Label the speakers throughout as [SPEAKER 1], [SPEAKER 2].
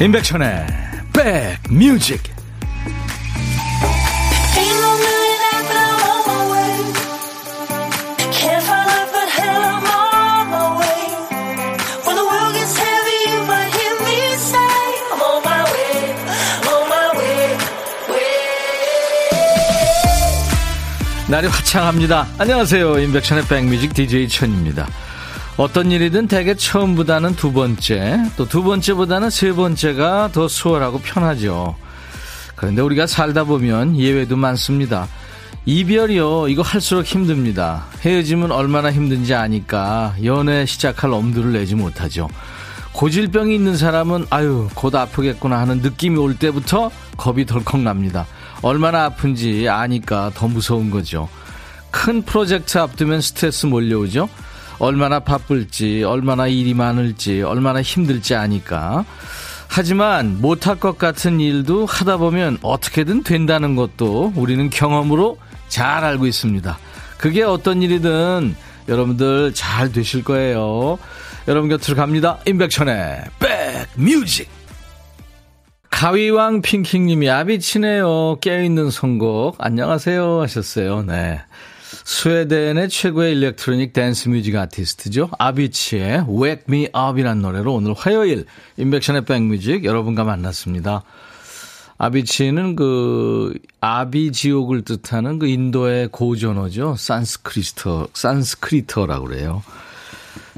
[SPEAKER 1] 임백천의 백뮤직 날이 화창합니다. 안녕하세요. 임백천의 백뮤직 DJ 천입니다. 어떤 일이든 대개 처음보다는 두 번째, 또 두 번째보다는 세 번째가 더 수월하고 편하죠. 그런데 우리가 살다 보면 예외도 많습니다. 이별이요, 이거 할수록 힘듭니다. 헤어지면 얼마나 힘든지 아니까 연애 시작할 엄두를 내지 못하죠. 고질병이 있는 사람은 아유, 곧 아프겠구나 하는 느낌이 올 때부터 겁이 덜컥 납니다. 얼마나 아픈지 아니까 더 무서운 거죠. 큰 프로젝트 앞두면 스트레스 몰려오죠. 얼마나 바쁠지, 얼마나 일이 많을지, 얼마나 힘들지 아니까. 하지만 못할 것 같은 일도 하다 보면 어떻게든 된다는 것도 우리는 경험으로 잘 알고 있습니다. 그게 어떤 일이든 여러분들 잘 되실 거예요. 여러분 곁으로 갑니다. 임백천의 백뮤직. 가위왕 핑킹님이 아비치네요. 깨어있는 선곡. 안녕하세요. 하셨어요. 네. 스웨덴의 최고의 일렉트로닉 댄스 뮤직 아티스트죠. 아비치의 Wake Me Up이라는 노래로 오늘 화요일 임백천의 백뮤직 여러분과 만났습니다. 아비치는 그 아비 지옥을 뜻하는 그 인도의 고전어죠. 산스크리트어, 산스크리트어라고 그래요.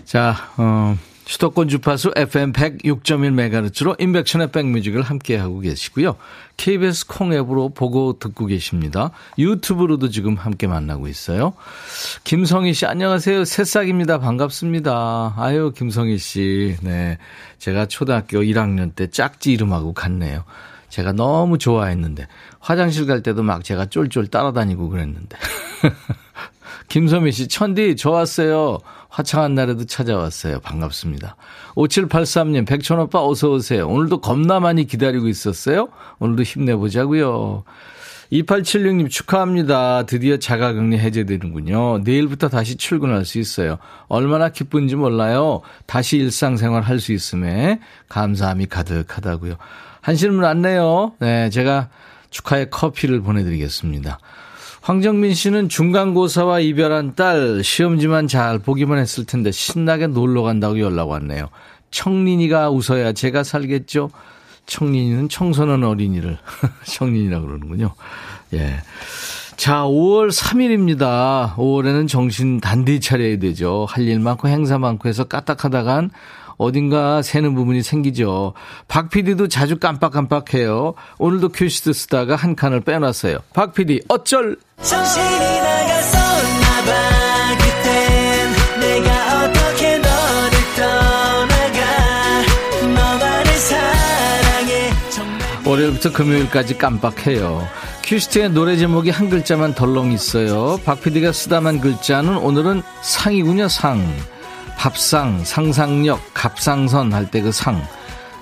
[SPEAKER 1] 자, 어, 수도권 주파수 FM 106.1MHz로 임백천의 백뮤직을 함께하고 계시고요. KBS 콩 앱으로 보고 듣고 계십니다. 유튜브로도 지금 함께 만나고 있어요. 김성희 씨, 안녕하세요. 새싹입니다. 반갑습니다. 아유, 김성희 씨. 네. 제가 초등학교 1학년 때 짝지 이름하고 같네요. 제가 너무 좋아했는데, 화장실 갈 때도 막 제가 쫄쫄 따라다니고 그랬는데. 김소미 씨, 천디, 좋았어요. 화창한 날에도 찾아왔어요. 반갑습니다. 5783님, 백천오빠 어서오세요. 오늘도 겁나 많이 기다리고 있었어요. 오늘도 힘내보자고요 2876님 축하합니다. 드디어 자가격리 해제되는군요. 내일부터 다시 출근할 수 있어요. 얼마나 기쁜지 몰라요. 다시 일상생활 할 수 있음에 감사함이 가득하다고요. 한실문 안내요. 네, 제가 축하의 커피를 보내드리겠습니다. 황정민 씨는 중간고사와 이별한 딸 시험지만 잘 보기만 했을 텐데 신나게 놀러 간다고 연락 왔네요. 청린이가 웃어야 제가 살겠죠? 청린이는 청소년 어린이를 청린이라고 그러는군요. 예. 자, 5월 3일입니다. 5월에는 정신 단디 차려야 되죠. 할 일 많고 행사 많고 해서 까딱하다간 어딘가 새는 부분이 생기죠. 박 PD도 자주 깜빡깜빡해요. 오늘도 큐시트 쓰다가 한 칸을 빼놨어요. 박 PD, 어쩔! 월요일부터 금요일까지 깜빡해요. 큐시트의 노래 제목이 한 글자만 덜렁 있어요. 박 PD가 쓰다만 글자는 오늘은 상이군요, 상. 밥상, 상상력, 갑상선 할 때 그 상.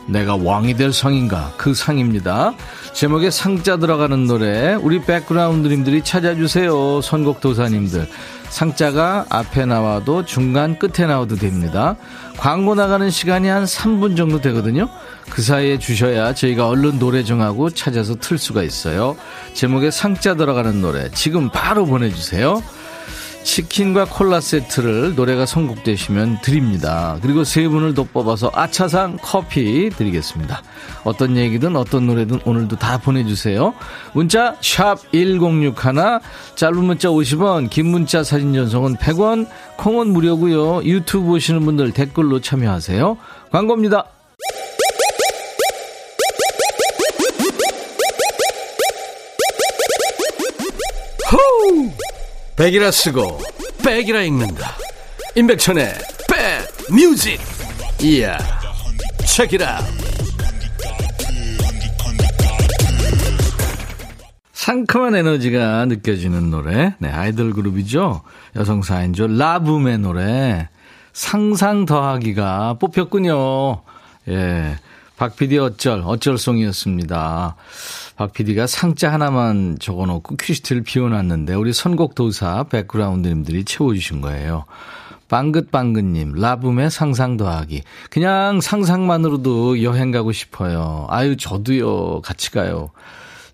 [SPEAKER 1] 내가 왕이 될 상인가? 그 상입니다. 제목에 상자 들어가는 노래, 우리 백그라운드님들이 찾아주세요. 선곡 도사님들. 상자가 앞에 나와도 중간 끝에 나와도 됩니다. 광고 나가는 시간이 한 3분 정도 되거든요. 그 사이에 주셔야 저희가 얼른 노래 정하고 찾아서 틀 수가 있어요. 제목에 상자 들어가는 노래 지금 바로 보내주세요. 치킨과 콜라 세트를 노래가 선곡되시면 드립니다. 그리고 세 분을 더 뽑아서 아차상 커피 드리겠습니다. 어떤 얘기든 어떤 노래든 오늘도 다 보내주세요. 문자 1061, 짧은 문자 50원, 긴 문자 사진 전송은 100원, 콩은 무료고요. 유튜브 보시는 분들 댓글로 참여하세요. 광고입니다. 백이라 쓰고 백이라 읽는다. 임백천의 백뮤직. 이야 책이라. 상큼한 에너지가 느껴지는 노래. 네 아이돌 그룹이죠. 여성 사인조 라붐의 노래. 상상 더하기가 뽑혔군요. 예 박PD 어쩔 어쩔송이었습니다 박 PD가 상자 하나만 적어놓고 퀴즈트를 비워놨는데 우리 선곡 도사 백그라운드님들이 채워주신 거예요. 빵긋빵긋님, 라붐의 상상 더하기. 그냥 상상만으로도 여행 가고 싶어요. 아유, 저도요. 같이 가요.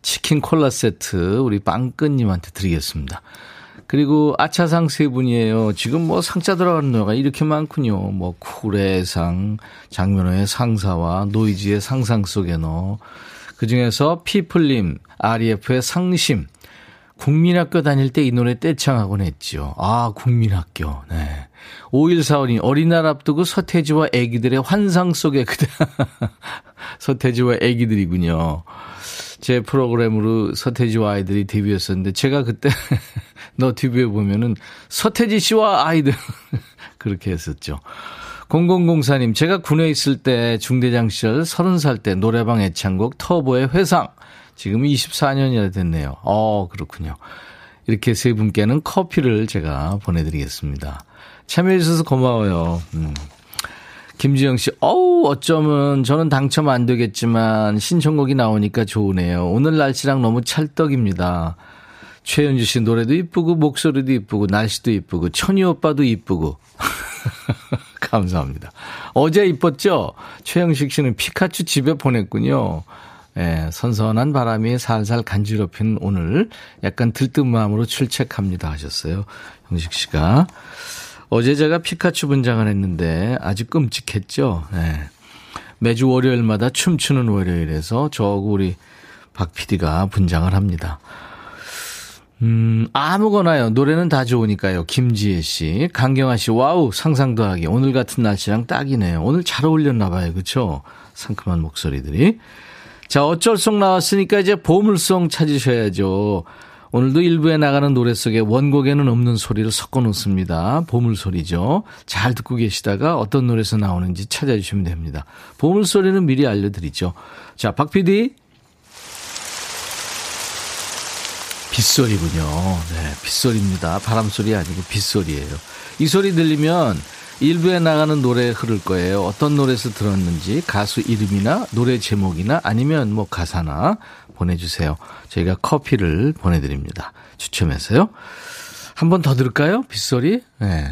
[SPEAKER 1] 치킨 콜라 세트 우리 빵끝님한테 드리겠습니다. 그리고 아차상 세 분이에요. 지금 뭐 상자 들어가는 노래가 이렇게 많군요. 뭐 쿨의 상, 장면호의 상사와 노이즈의 상상 속에 너. 그 중에서 피플님, REF의 상심. 국민학교 다닐 때 이 노래 떼창하곤 했죠. 아, 국민학교. 네. 5145님, 어린날 앞두고 서태지와 애기들의 환상 속에 그대. 서태지와 애기들이군요. 제 프로그램으로 서태지와 아이들이 데뷔했었는데 제가 그때 너튜브에 보면은 서태지 씨와 아이들 그렇게 했었죠. 0004님, 제가 군에 있을 때 중대장 시절 30살 때 노래방 애창곡 터보의 회상. 지금 24년이나 됐네요. 어, 그렇군요. 이렇게 세 분께는 커피를 제가 보내드리겠습니다. 참여해주셔서 고마워요. 음. 김지영 씨, 어우, 어쩌면 저는 당첨 안 되겠지만 신청곡이 나오니까 좋으네요. 오늘 날씨랑 너무 찰떡입니다. 최현주 씨 노래도 이쁘고 목소리도 이쁘고 날씨도 이쁘고 천희 오빠도 이쁘고 감사합니다. 어제 이뻤죠? 최영식 씨는 피카츄 집에 보냈군요. 예, 선선한 바람이 살살 간지럽힌 오늘 약간 들뜬 마음으로 출첵합니다 하셨어요. 형식 씨가. 어제 제가 피카츄 분장을 했는데 아주 끔찍했죠. 네. 매주 월요일마다 춤추는 월요일에서 저하고 우리 박 PD가 분장을 합니다. 음, 아무거나요. 노래는 다 좋으니까요. 김지혜 씨, 강경아 씨, wow, 상상 더하기. 오늘 같은 날씨랑 딱이네요. 오늘 잘 어울렸나 봐요. 그쵸? 상큼한 목소리들이. 자, 어쩔 속 나왔으니까 이제 보물송 찾으셔야죠. 오늘도 일부에 나가는 노래 속에 원곡에는 없는 소리를 섞어 놓습니다. 보물소리죠. 잘 듣고 계시다가 어떤 노래에서 나오는지 찾아주시면 됩니다. 보물소리는 미리 알려드리죠. 자, 박 PD. 빗소리군요. 네, 빗소리입니다. 바람소리 아니고 빗소리예요. 이 소리 들리면 일부에 나가는 노래 흐를 거예요. 어떤 노래에서 들었는지 가수 이름이나 노래 제목이나 아니면 뭐 가사나 보내주세요. 저희가 커피를 보내드립니다. 추첨해서요. 한 번 더 들을까요? 빗소리? 네.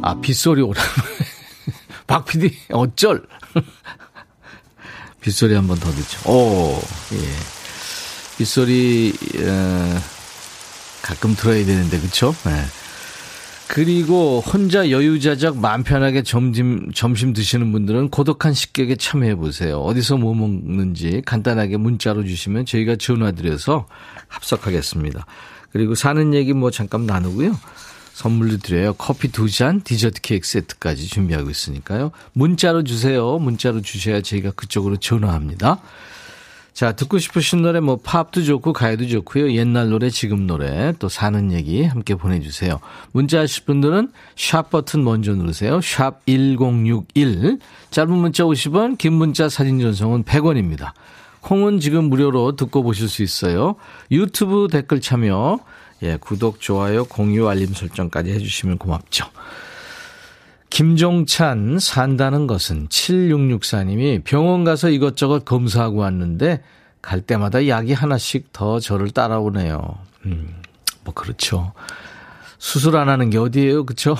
[SPEAKER 1] 아, 빗소리 오라면. 박 PD, 어쩔. 빗소리 한 번 더 듣죠. 오, 예. 빗소리, 어, 가끔 들어야 되는데, 그쵸? 네. 그리고 혼자 여유자적 마음 편하게 점심, 점심 드시는 분들은 고독한 식객에 참여해 보세요. 어디서 뭐 먹는지 간단하게 문자로 주시면 저희가 전화드려서 합석하겠습니다. 그리고 사는 얘기 뭐 잠깐 나누고요. 선물도 드려요. 커피 두 잔, 디저트 케이크 세트까지 준비하고 있으니까요. 문자로 주세요. 문자로 주셔야 저희가 그쪽으로 전화합니다. 자, 듣고 싶으신 노래 뭐 팝도 좋고 가요도 좋고요. 옛날 노래, 지금 노래, 또 사는 얘기 함께 보내 주세요. 문자 하실 분들은 샵 버튼 먼저 누르세요. 샵 1061. 짧은 문자 50원, 긴 문자 사진 전송은 100원입니다. 콩은 지금 무료로 듣고 보실 수 있어요. 유튜브 댓글 참여, 예, 구독, 좋아요, 공유, 알림 설정까지 해 주시면 고맙죠. 김종찬 산다는 것은 7664님이 병원 가서 이것저것 검사하고 왔는데 갈 때마다 약이 하나씩 더 저를 따라오네요. 음, 뭐 그렇죠. 수술 안 하는 게 어디예요, 그렇죠?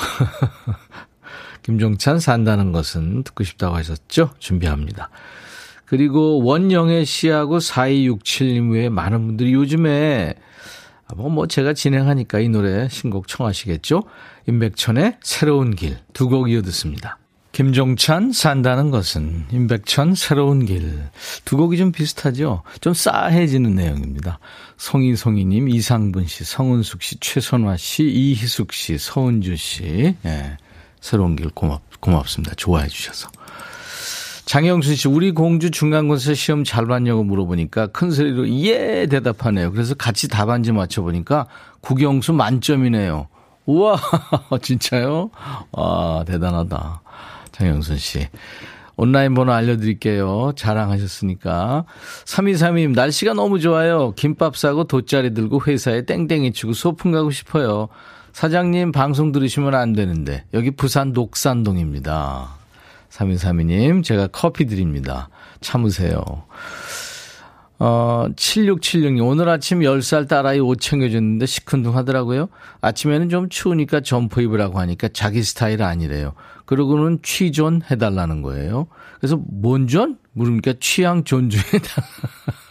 [SPEAKER 1] 김종찬 산다는 것은 듣고 싶다고 하셨죠? 준비합니다. 그리고 원영애 씨하고 4267님 외에 많은 분들이 요즘에 뭐, 뭐 제가 진행하니까 이 노래 신곡 청하시겠죠? 임백천의 새로운 길 두 곡 이어 듣습니다. 김종찬 산다는 것은 임백천 새로운 길 두 곡이 좀 비슷하죠. 좀 싸해지는 내용입니다. 송이송이님, 이상분 씨, 성은숙 씨, 최선화 씨, 이희숙 씨, 서은주 씨, 예, 새로운 길 고맙 고맙습니다. 좋아해 주셔서. 장영순 씨, 우리 공주 중간고사 시험 잘 봤냐고 물어보니까 큰 소리로 예 대답하네요. 그래서 같이 답안지 맞춰보니까 국영수 만점이네요. 우와, 진짜요? 와, 대단하다. 장영순 씨. 온라인 번호 알려드릴게요. 자랑하셨으니까. 3232님, 날씨가 너무 좋아요. 김밥 싸고 돗자리 들고 회사에 땡땡이 치고 소풍 가고 싶어요. 사장님, 방송 들으시면 안 되는데. 여기 부산 녹산동입니다. 3232님, 제가 커피 드립니다. 참으세요. 어, 7676님, 오늘 아침 10살 딸아이 옷 챙겨줬는데 시큰둥 하더라고요. 아침에는 좀 추우니까 점퍼 입으라고 하니까 자기 스타일 아니래요. 그러고는 취존 해달라는 거예요. 그래서 뭔 존? 물으니까 취향 존중해달라.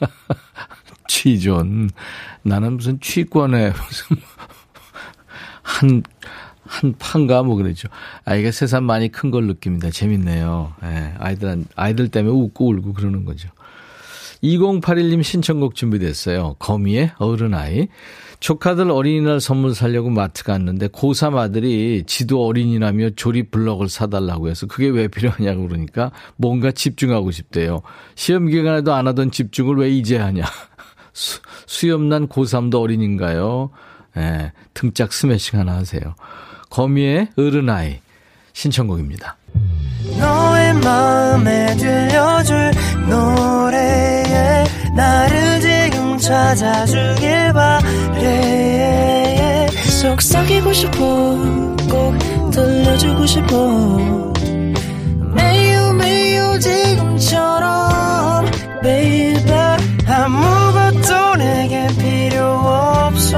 [SPEAKER 1] 취존. 나는 무슨 취권에 무슨 한, 한 판가 뭐 그러죠. 아이가 세상 많이 큰 걸 느낍니다. 재밌네요. 예, 아이들, 아이들 때문에 웃고 울고 그러는 거죠. 2081님 신청곡 준비됐어요. 거미의 어른아이. 조카들 어린이날 선물 사려고 마트 갔는데 고3 아들이 지도 어린이라며 조립 블럭을 사달라고 해서 그게 왜 필요하냐고 그러니까 뭔가 집중하고 싶대요. 시험 기간에도 안 하던 집중을 왜 이제 하냐. 수, 수염난 고3도 어린인가요? 예, 등짝 스매싱 하나 하세요. 거미의 어른아이 신청곡입니다. 너의 마음에 들려줄 노래에 나를 지금 찾아주길 바래. 속삭이고 싶어 꼭 들려주고 싶어. 매우 매우 지금처럼 baby. 아무것도 내게 필요 없어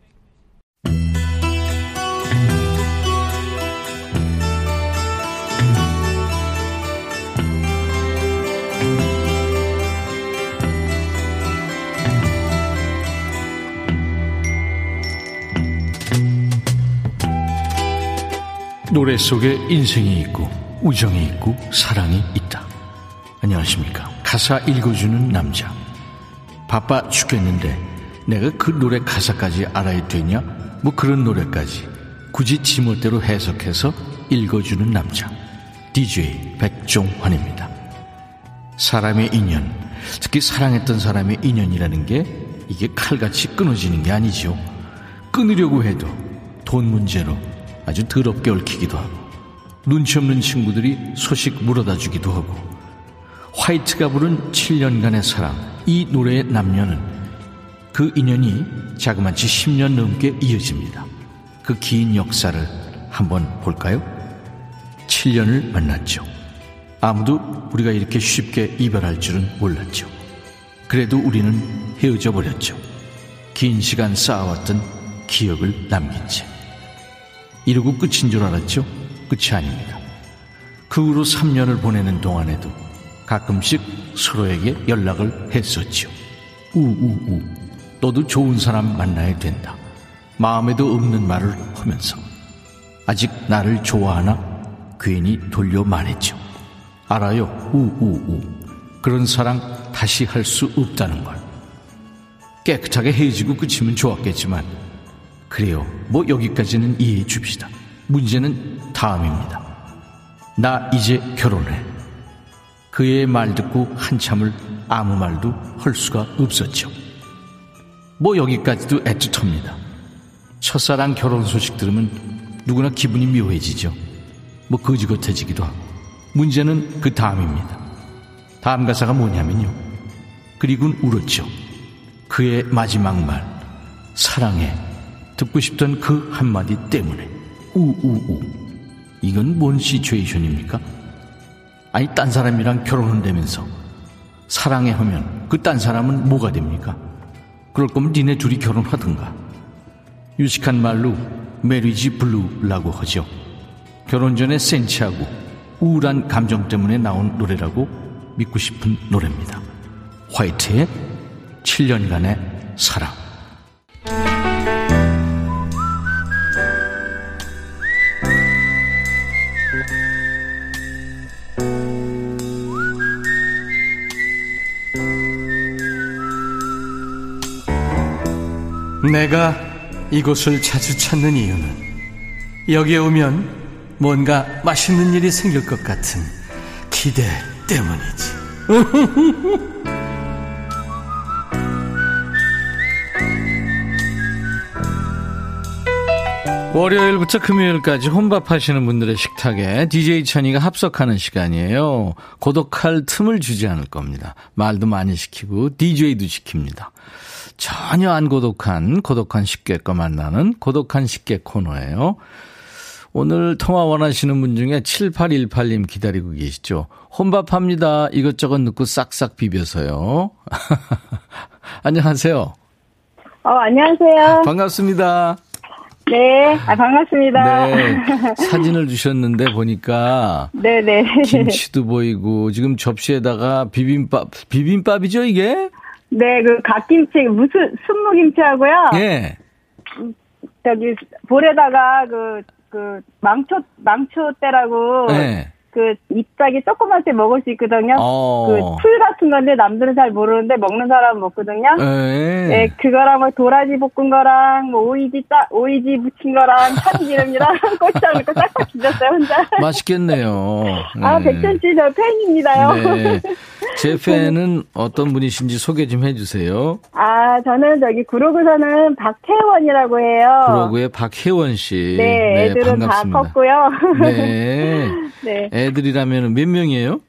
[SPEAKER 1] 노래 속에 인생이 있고 우정이 있고 사랑이 있다. 안녕하십니까. 가사 읽어주는 남자. 바빠 죽겠는데 내가 그 노래 가사까지 알아야 되냐? 뭐 그런 노래까지 굳이 지멋대로 해석해서 읽어주는 남자. DJ 백종환입니다. 사람의 인연, 특히 사랑했던 사람의 인연이라는 게 이게 칼같이 끊어지는 게 아니죠. 끊으려고 해도 돈 문제로 아주 더럽게 얽히기도 하고 눈치 없는 친구들이 소식 물어다 주기도 하고 화이트가 부른 7년간의 사랑 이 노래의 남녀는 그 인연이 자그마치 10년 넘게 이어집니다. 그 긴 역사를 한번 볼까요? 7년을 만났죠. 아무도 우리가 이렇게 쉽게 이별할 줄은 몰랐죠. 그래도 우리는 헤어져 버렸죠. 긴 시간 쌓아왔던 기억을 남긴 채. 이러고 끝인 줄 알았죠? 끝이 아닙니다. 그 후로 3년을 보내는 동안에도 가끔씩 서로에게 연락을 했었죠. 우우우. 너도 좋은 사람 만나야 된다. 마음에도 없는 말을 하면서 아직 나를 좋아하나 괜히 돌려 말했죠. 알아요. 우우우. 그런 사랑 다시 할 수 없다는 걸. 깨끗하게 헤어지고 끝이면 좋았겠지만 그래요. 뭐 여기까지는 이해해 줍시다. 문제는 다음입니다. 나 이제 결혼해. 그의 말 듣고 한참을 아무 말도 할 수가 없었죠. 뭐 여기까지도 애틋합니다. 첫사랑 결혼 소식 들으면 누구나 기분이 묘해지죠. 뭐 거지 같아지기도 하고. 문제는 그 다음입니다. 다음 가사가 뭐냐면요. 그리곤 울었죠. 그의 마지막 말, 사랑해. 듣고 싶던 그 한마디 때문에. 우우우. 이건 뭔 situation입니까? 아니 딴 사람이랑 결혼한다면서 사랑해 하면 그 딴 사람은 뭐가 됩니까? 그럴 거면 니네 둘이 결혼하든가. 유식한 말로 marriage blue라고 하죠. 결혼 전에 센치하고 우울한 감정 때문에 나온 노래라고 믿고 싶은 노래입니다. 화이트의 7년간의 사랑 내가 이곳을 자주 찾는 이유는 여기에 오면 뭔가 맛있는 일이 생길 것 같은 기대 때문이지. 월요일부터 금요일까지 혼밥 하시는 분들의 식탁에 DJ 천이가 합석하는 시간이에요. 고독할 틈을 주지 않을 겁니다. 말도 많이 시키고 DJ도 시킵니다. 전혀 안 고독한 고독한 식객과 만나는 고독한 식객 코너예요. 오늘 통화 원하시는 분 중에 7818님 기다리고 계시죠. 혼밥합니다. 이것저것 넣고 싹싹 비벼서요. 안녕하세요.
[SPEAKER 2] 어, 안녕하세요.
[SPEAKER 1] 반갑습니다.
[SPEAKER 2] 네, 아, 반갑습니다.
[SPEAKER 1] 네, 사진을 주셨는데 보니까
[SPEAKER 2] 네네.
[SPEAKER 1] 김치도 보이고 지금 접시에다가 비빔밥 비빔밥이죠 이게?
[SPEAKER 2] 네, 그 갓김치 무슨 순무김치하고요.
[SPEAKER 1] 예.
[SPEAKER 2] 저기 볼에다가 그 그 망초 망초 때라고
[SPEAKER 1] 네.
[SPEAKER 2] 그 잎사귀 조그맣게 먹을 수 있거든요.
[SPEAKER 1] 어.
[SPEAKER 2] 그풀 같은 건데 남들은 잘 모르는데 먹는 사람은 먹거든요.
[SPEAKER 1] 예.
[SPEAKER 2] 네, 그거랑 뭐 도라지 볶은 거랑 뭐 오이지 따 오이지 무친 거랑 참기름이랑 고추장 넣고 싹싹 뒤졌어요 혼자.
[SPEAKER 1] 맛있겠네요.
[SPEAKER 2] 아
[SPEAKER 1] 네.
[SPEAKER 2] 백천 씨저 팬입니다요.
[SPEAKER 1] 네. 제 팬은 어떤 분이신지 소개 좀 해주세요.
[SPEAKER 2] 아, 저는 저기 구로구서는 박혜원이라고 해요.
[SPEAKER 1] 브로그의 박혜원 씨.
[SPEAKER 2] 네, 애들은
[SPEAKER 1] 반갑습니다.
[SPEAKER 2] 다 컸고요.
[SPEAKER 1] 네.
[SPEAKER 2] 네.
[SPEAKER 1] 애들이라면 몇 명이에요?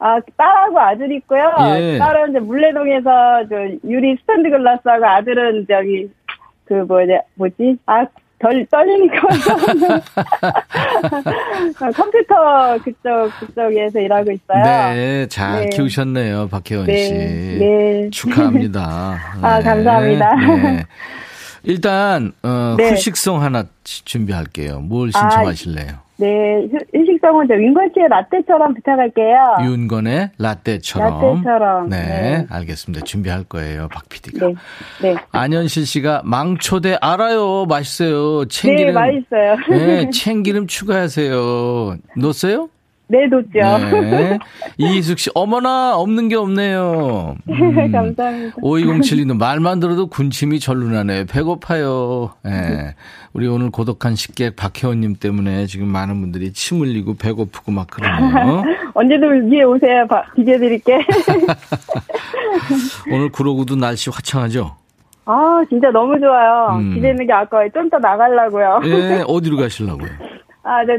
[SPEAKER 2] 아, 딸하고 아들 있고요.
[SPEAKER 1] 예.
[SPEAKER 2] 딸은 이제 물레동에서 저 유리 스탠드 글라스 하고 아들은 저기 그 뭐냐 뭐지? 아, 덜 떨리니까 컴퓨터 그쪽 그쪽에서 일하고 있어요.
[SPEAKER 1] 네, 잘
[SPEAKER 2] 네.
[SPEAKER 1] 키우셨네요, 박혜원
[SPEAKER 2] 네,
[SPEAKER 1] 씨.
[SPEAKER 2] 네.
[SPEAKER 1] 축하합니다.
[SPEAKER 2] 아, 감사합니다.
[SPEAKER 1] 네. 일단 어,
[SPEAKER 2] 네.
[SPEAKER 1] 후식성 하나 지- 준비할게요. 뭘 신청하실래요?
[SPEAKER 2] 네, 휴- 휴식성은 저 윙걸치의 라떼처럼 부탁할게요.
[SPEAKER 1] 윤건의 라떼처럼.
[SPEAKER 2] 라떼처럼.
[SPEAKER 1] 네,
[SPEAKER 2] 네.
[SPEAKER 1] 알겠습니다. 준비할 거예요, 박 PD가.
[SPEAKER 2] 네, 네.
[SPEAKER 1] 안현실 씨가 망초대 알아요, 맛있어요.
[SPEAKER 2] 네,
[SPEAKER 1] 참기름.
[SPEAKER 2] 맛있어요.
[SPEAKER 1] 네, 참기름 추가하세요. 넣었어요?
[SPEAKER 2] 네, 뒀죠.
[SPEAKER 1] 네. 이희숙 씨, 어머나, 없는 게 없네요. 음.
[SPEAKER 2] 감사합니다.
[SPEAKER 1] 5207님도 말만 들어도 군침이 절로 나네요. 배고파요. 예. 우리 오늘 고독한 식객 박혜원님 때문에 지금 많은 분들이 침 흘리고 배고프고 막 그러네요.
[SPEAKER 2] 언제든 위에 오세요. 바- 비벼드릴게.
[SPEAKER 1] 오늘 구로구도 날씨 화창하죠?
[SPEAKER 2] 아, 진짜 너무 좋아요.
[SPEAKER 1] 음.
[SPEAKER 2] 있는 게 아까워요. 좀 더 나가려고요.
[SPEAKER 1] 예, 어디로 가시려고요?
[SPEAKER 2] 아, 네.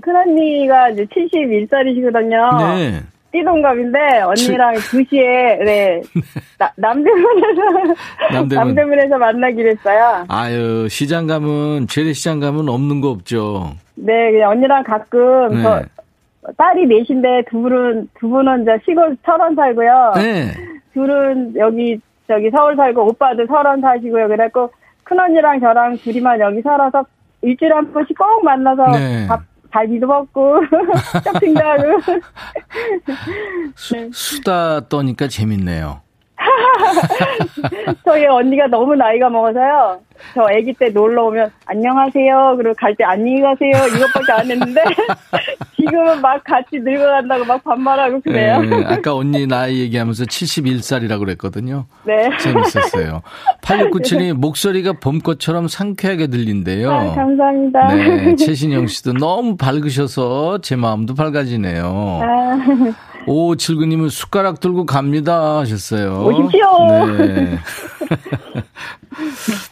[SPEAKER 2] 큰언니가 이제 71살이시거든요.
[SPEAKER 1] 네.
[SPEAKER 2] 띠동갑인데, 언니랑 2시에, 네. 나, 남대문에서,
[SPEAKER 1] 남대문.
[SPEAKER 2] 남대문에서 만나기로 했어요.
[SPEAKER 1] 아유, 시장 가면, 재래시장 가면 없는 거 없죠?
[SPEAKER 2] 네, 그냥 언니랑 가끔,
[SPEAKER 1] 네.
[SPEAKER 2] 저, 딸이 넷인데, 두 분은, 두 분은 이제 시골 철원 살고요.
[SPEAKER 1] 네.
[SPEAKER 2] 둘은 여기 저기 서울 살고 오빠도 서울 사시고요. 그래갖고 큰 언니랑 저랑 둘이만 여기 살아서 일주일에 한 번씩 꼭 만나서
[SPEAKER 1] 네.
[SPEAKER 2] 밥 갈비도 먹고 쇼핑도 하고
[SPEAKER 1] 수, 수다 떠니까 재밌네요.
[SPEAKER 2] 저희 언니가 너무 나이가 먹어서요. 저 아기 때 놀러 오면 안녕하세요. 그리고 갈 때 안녕히 가세요. 이것밖에 안 했는데 지금은 막 같이 늙어간다고 막 반말하고 그래요.
[SPEAKER 1] 예, 아까 언니 나이 얘기하면서 71살이라고 그랬거든요.
[SPEAKER 2] 네.
[SPEAKER 1] 재밌었어요. 8697님 목소리가 봄꽃처럼 상쾌하게 들린대요.
[SPEAKER 2] 아, 감사합니다.
[SPEAKER 1] 네, 최신영 씨도 너무 밝으셔서 제 마음도 밝아지네요.
[SPEAKER 2] 아,
[SPEAKER 1] 5579님은 숟가락 들고 갑니다 하셨어요.
[SPEAKER 2] 오십시오.
[SPEAKER 1] 네.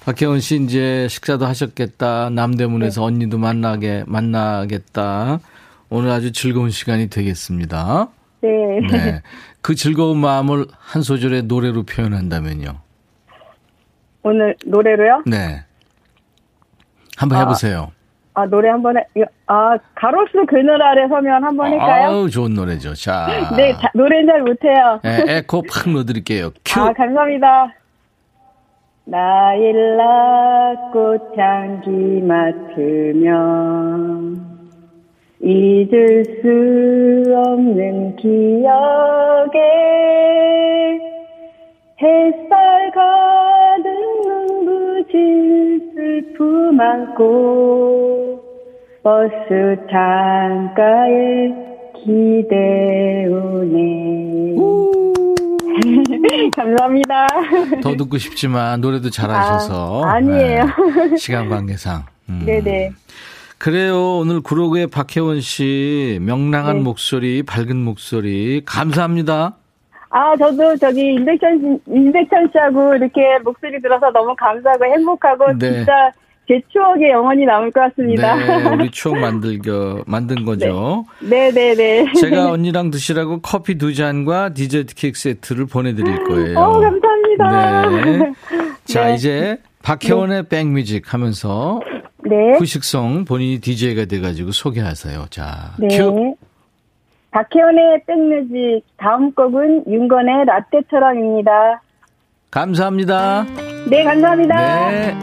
[SPEAKER 1] 박혜원 씨 이제 식사도 하셨겠다. 남대문에서 언니도 만나게 만나겠다. 오늘 아주 즐거운 시간이 되겠습니다.
[SPEAKER 2] 네.
[SPEAKER 1] 네. 그 즐거운 마음을 한 소절의 노래로 표현한다면요.
[SPEAKER 2] 오늘 노래로요?
[SPEAKER 1] 네. 한번
[SPEAKER 2] 아,
[SPEAKER 1] 해보세요.
[SPEAKER 2] 아, 노래 한번 해, 아, 가로수 그늘 아래 서면 한번 할까요?
[SPEAKER 1] 아우, 좋은 노래죠. 자.
[SPEAKER 2] 네, 자, 노래는 잘 못해요.
[SPEAKER 1] 네, 에코 팍 넣어드릴게요. 큐.
[SPEAKER 2] 아, 감사합니다. 나일락 꽃향기 맡으면 잊을 수 없는 기억에 햇살 가득 눈부신 슬픔 안고 버스 창가에 기대오네. 감사합니다.
[SPEAKER 1] 더 듣고 싶지만 노래도 잘하셔서.
[SPEAKER 2] 아, 아니에요.
[SPEAKER 1] 네, 시간 관계상. 음.
[SPEAKER 2] 네네.
[SPEAKER 1] 그래요. 오늘 구로구의 박혜원 씨 명랑한
[SPEAKER 2] 네.
[SPEAKER 1] 목소리, 밝은 목소리 감사합니다.
[SPEAKER 2] 아, 저도 저기 임백천, 씨- 임백천 씨하고 이렇게 목소리 들어서 너무 감사하고 행복하고
[SPEAKER 1] 네.
[SPEAKER 2] 진짜 제 추억에 영원히 남을 것 같습니다.
[SPEAKER 1] 네, 우리 추억 만들겨, 만든 거죠.
[SPEAKER 2] 네, 네, 네.
[SPEAKER 1] 제가 언니랑 드시라고 커피 두 잔과 디저트 케이크 세트를 보내드릴 거예요.
[SPEAKER 2] 어, 감사합니다.
[SPEAKER 1] 네. 자,
[SPEAKER 2] 네.
[SPEAKER 1] 이제 박혜원의 백뮤직 하면서
[SPEAKER 2] 네.
[SPEAKER 1] 후식성 본인이 DJ가 돼가지고 소개하세요. 자,
[SPEAKER 2] 네.
[SPEAKER 1] 큐.
[SPEAKER 2] 박혜원의 백뮤직 다음 곡은 윤건의 라떼처럼입니다.
[SPEAKER 1] 감사합니다.
[SPEAKER 2] 네, 감사합니다.
[SPEAKER 1] 네.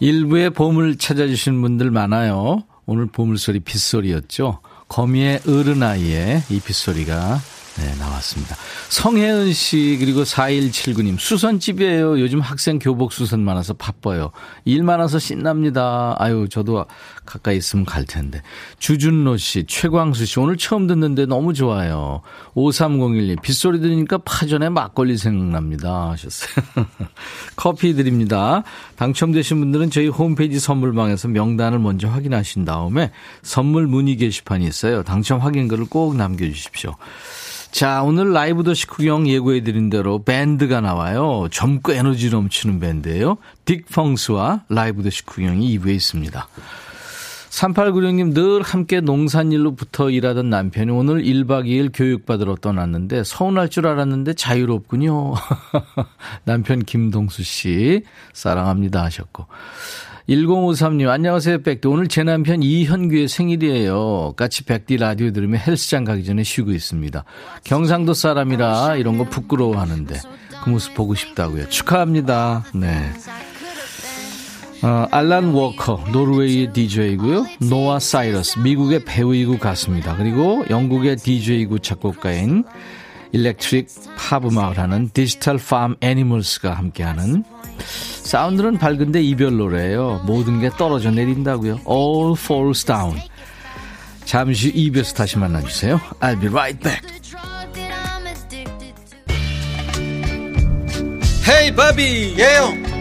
[SPEAKER 1] 일부의 보물 찾아주신 분들 많아요. 오늘 보물소리 빗소리였죠. 거미의 어른아이의 이 빗소리가 네, 나왔습니다. 성혜은 씨, 그리고 4179님, 수선집이에요. 요즘 학생 교복 수선 많아서 바빠요. 일 많아서 신납니다. 아유, 저도 가까이 있으면 갈 텐데. 주준로 씨, 최광수 씨, 오늘 처음 듣는데 너무 좋아요. 5301님, 빗소리 들으니까 파전에 막걸리 생각납니다. 하셨어요. 커피 드립니다. 당첨되신 분들은 저희 홈페이지 선물방에서 명단을 먼저 확인하신 다음에 선물 문의 게시판이 있어요. 당첨 확인글을 꼭 남겨주십시오. 자, 오늘 라이브 더시 구경 예고해드린 대로 밴드가 나와요. 젊고 에너지 넘치는 밴드예요. 딕펑스와 라이브 더시 구경이 2부에 있습니다. 3896님 늘 함께 농산일로 붙어 일하던 남편이 오늘 1박 2일 교육받으러 떠났는데 서운할 줄 알았는데 자유롭군요. 남편 김동수 씨 사랑합니다 하셨고 1053님, 안녕하세요, 백디. 오늘 제 남편 이현규의 생일이에요. 같이 백디 라디오 들으며 헬스장 가기 전에 쉬고 있습니다. 경상도 사람이라 이런 거 부끄러워 하는데 그 모습 보고 싶다고요. 축하합니다. 네. 어, 알란 워커, 노르웨이의 DJ이고요. 노아 사이러스, 미국의 배우이고 가수입니다. 그리고 영국의 DJ이고 작곡가인 electric 팝 음악을 하는 디지털 팜 애니멀스가 함께하는 사운드는 밝은데 이별 노래예요. 모든 게 떨어져 내린다고요. All falls down. 잠시 후 2부에서 다시 만나주세요. I'll be right back.
[SPEAKER 3] 헤이 바비
[SPEAKER 4] 예영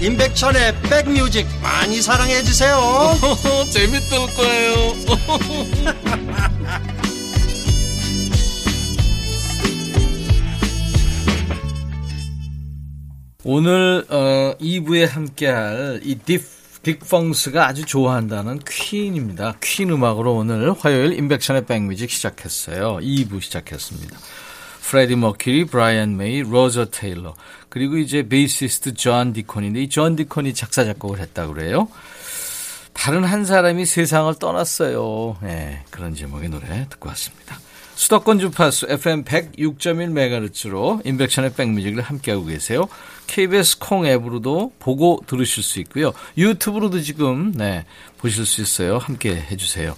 [SPEAKER 4] 임백천의 백뮤직 많이 사랑해 주세요
[SPEAKER 3] 재밌을 거예요
[SPEAKER 1] 오늘 어 2부에 함께할 이 딥, 딕펑스가 아주 좋아한다는 퀸입니다. 퀸 음악으로 오늘 화요일 인백션의 백뮤직 시작했어요. 2부 시작했습니다. 프레디 머큐리, 브라이언 메이, 로저 테일러 그리고 이제 베이시스트 존 디콘인데 이 존 디콘이 작사 작곡을 했다고 그래요. 다른 한 사람이 세상을 떠났어요. 네, 그런 제목의 노래 듣고 왔습니다. 수도권 주파수 FM 106.1MHz로 임백천의 백뮤직을 함께하고 계세요. KBS 콩 앱으로도 보고 들으실 수 있고요. 유튜브로도 지금 네, 보실 수 있어요. 함께 해주세요.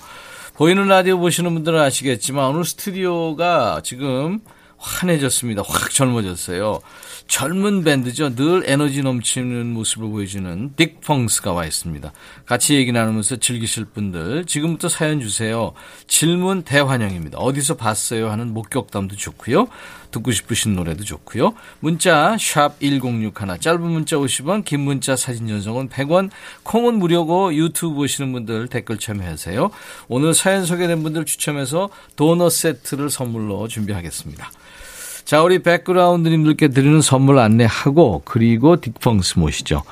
[SPEAKER 1] 보이는 라디오 보시는 분들은 아시겠지만 오늘 스튜디오가 지금 환해졌습니다. 확 젊어졌어요. 젊은 밴드죠. 늘 에너지 넘치는 모습을 보여주는 딕 펑스가 와 있습니다. 같이 얘기 나누면서 즐기실 분들 지금부터 사연 주세요. 질문 대환영입니다. 어디서 봤어요 하는 목격담도 좋고요. 듣고 싶으신 노래도 좋고요. 문자 샵 1061, 짧은 문자 50원, 긴 문자 사진 전송은 100원, 콩은 무료고 유튜브 보시는 분들 댓글 참여하세요. 오늘 사연 소개된 분들 추첨해서 도넛 세트를 선물로 준비하겠습니다. 자, 우리 background님들께 드리는 선물 안내하고 그리고 딕펑스 모시죠.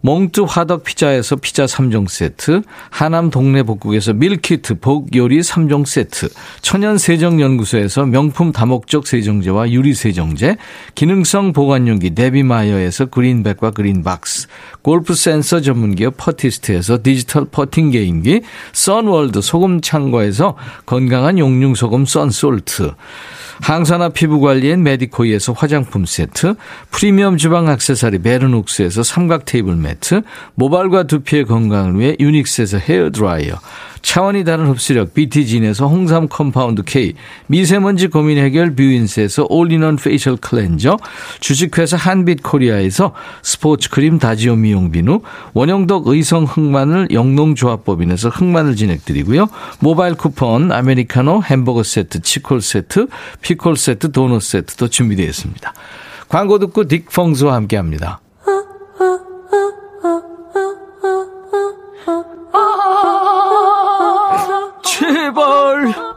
[SPEAKER 1] 몽뚜 화덕 피자에서 피자 3종 세트, 하남 동네 복국에서 밀키트 복 요리 3종 세트, 천연 세정 연구소에서 명품 다목적 세정제와 유리 세정제, 기능성 보관용기 데비마이어에서 그린백과 그린박스, 골프 센서 전문기업 퍼티스트에서 디지털 퍼팅 게임기, 선월드 소금 창고에서 건강한 용융 소금 썬솔트, 항산화 피부 관리엔 메디코이에서 화장품 세트, 프리미엄 주방 액세서리 베르녹스에서 삼각 테이블 매트, 모발과 두피의 건강을 위해 유닉스에서 헤어 드라이어, 차원이 다른 흡수력 BT진에서 홍삼 compound K, 미세먼지 고민 해결 뷰인스에서 all-in-one facial cleanser, 주식회사 한빛코리아에서 스포츠 크림 다지오 미용 비누, 원형덕 의성 흑마늘 영농조합법인에서 흑마늘 진행드리고요. 모바일 쿠폰, 아메리카노, 햄버거 세트, 치콜 세트, 피콜 세트, 도넛 세트도 준비되어 있습니다. 광고 듣고 딕펑스와 함께합니다.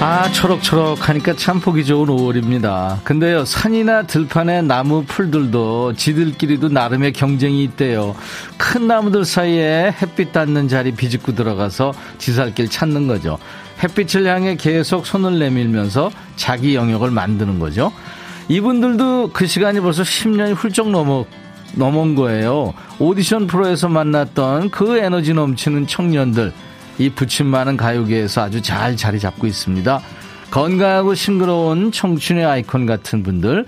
[SPEAKER 1] 아, 초록초록 하니까 참 보기 좋은 5월입니다. 근데요, 산이나 들판의 나무 풀들도 지들끼리도 나름의 경쟁이 있대요. 큰 나무들 사이에 햇빛 닿는 자리 비집고 들어가서 지살길 찾는 거죠. 햇빛을 향해 계속 손을 내밀면서 자기 영역을 만드는 거죠. 이분들도 그 시간이 벌써 10년이 훌쩍 넘어 넘은 거예요. 오디션 프로에서 만났던 그 에너지 넘치는 청년들. 이 부침 많은 가요계에서 아주 잘 자리 잡고 있습니다. 건강하고 싱그러운 청춘의 아이콘 같은 분들.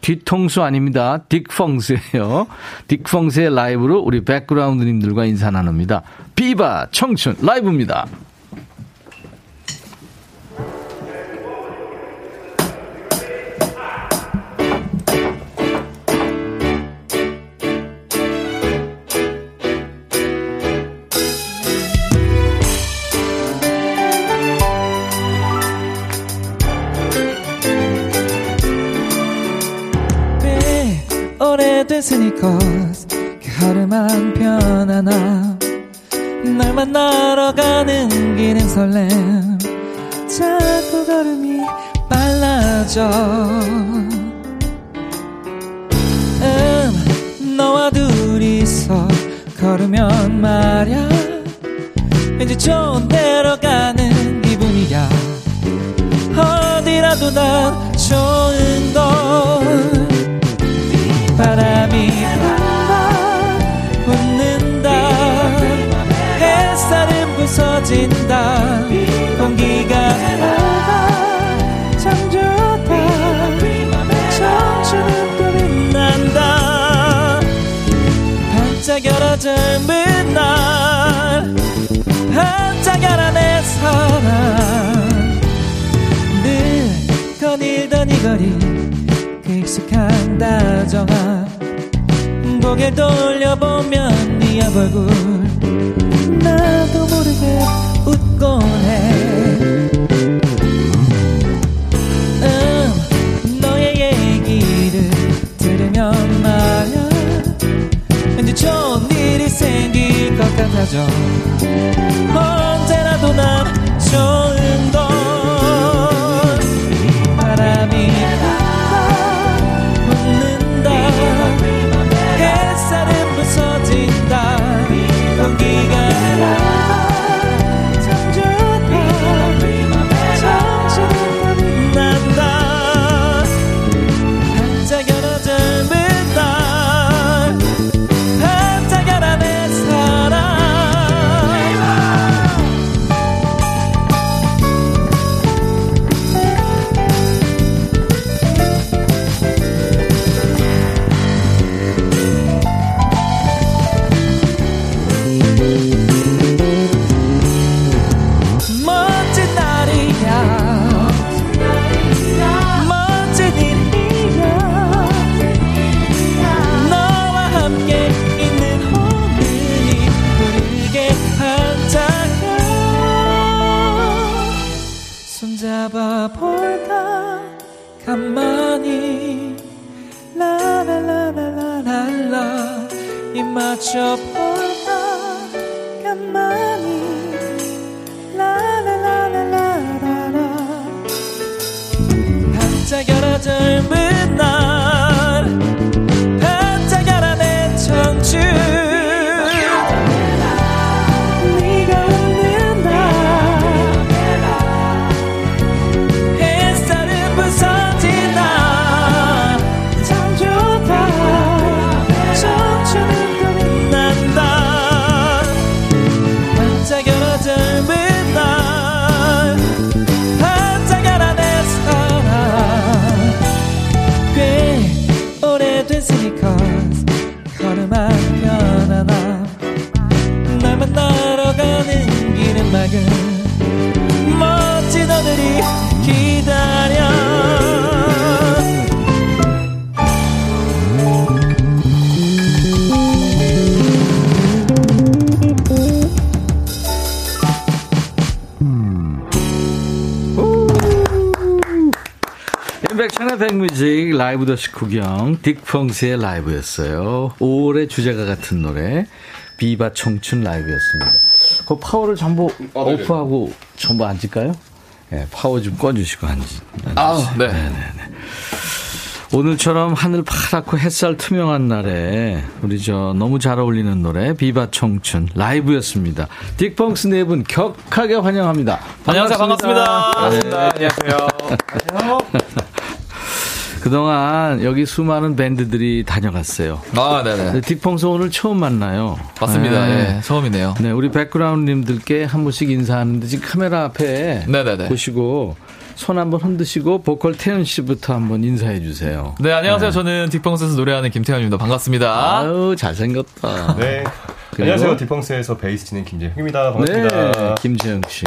[SPEAKER 1] 뒤통수 아닙니다. 딕펑스예요. 딕펑스의 라이브로 우리 백그라운드님들과 인사 나눕니다. 비바 청춘 라이브입니다.
[SPEAKER 5] 오래됐으니까 하루만 편하나 널 만나러 가는 길은 설렘. 자꾸 걸음이 빨라져. 음 너와 둘이서 걸으면 말야. 왠지 좋은 데로 가는 기분이야. 어디라도 난 좋은 걸 부서진다. 공기가 살아 참 좋다. 청춘은 또 빛난다. 반짝여라 젊은 날. 반짝여라 내 사랑. 늘 거닐던 이 거리 그 익숙한 다정함. 고개 돌려보면 네 얼굴 웃곤 해. 음, 너의 얘기를 들으면 말야. 왠지 좋은 일이 생길 것 같아져
[SPEAKER 1] 라이브 더시 구경 딕펑스의 라이브였어요. 5월의 주제가 같은 노래 비바 청춘 라이브였습니다. 그 파워를 전부 오프하고 전부 앉을까요? 네, 파워 좀 꺼주시고 앉으.
[SPEAKER 3] 아, 네.
[SPEAKER 1] 오늘처럼 하늘 파랗고 햇살 투명한 날에 우리 저 너무 잘 어울리는 노래 비바 청춘 라이브였습니다. 딕펑스 네 분 격하게 환영합니다.
[SPEAKER 3] 안녕하세요. 반갑습니다.
[SPEAKER 1] 반갑습니다.
[SPEAKER 3] 안녕하세요.
[SPEAKER 1] 그동안 여기 수많은 밴드들이 다녀갔어요.
[SPEAKER 3] 아, 네네.
[SPEAKER 1] 딕펑스 오늘 처음 만나요.
[SPEAKER 3] 맞습니다.
[SPEAKER 1] 네.
[SPEAKER 3] 예, 처음이네요.
[SPEAKER 1] 네, 우리 백그라운드님들께 한 분씩 인사하는데 지금 카메라 앞에
[SPEAKER 3] 네네네.
[SPEAKER 1] 보시고 손 한번 흔드시고 보컬 태연 씨부터 한번 인사해 주세요.
[SPEAKER 3] 네, 안녕하세요. 저는 딕펑스에서 노래하는 김태현입니다. 반갑습니다.
[SPEAKER 1] 아유 잘생겼다.
[SPEAKER 6] 네.
[SPEAKER 1] 그리고?
[SPEAKER 6] 안녕하세요. 디펑스에서 베이스 치는 김재형입니다.
[SPEAKER 1] 네,
[SPEAKER 6] 반갑습니다.
[SPEAKER 1] 김재영 씨.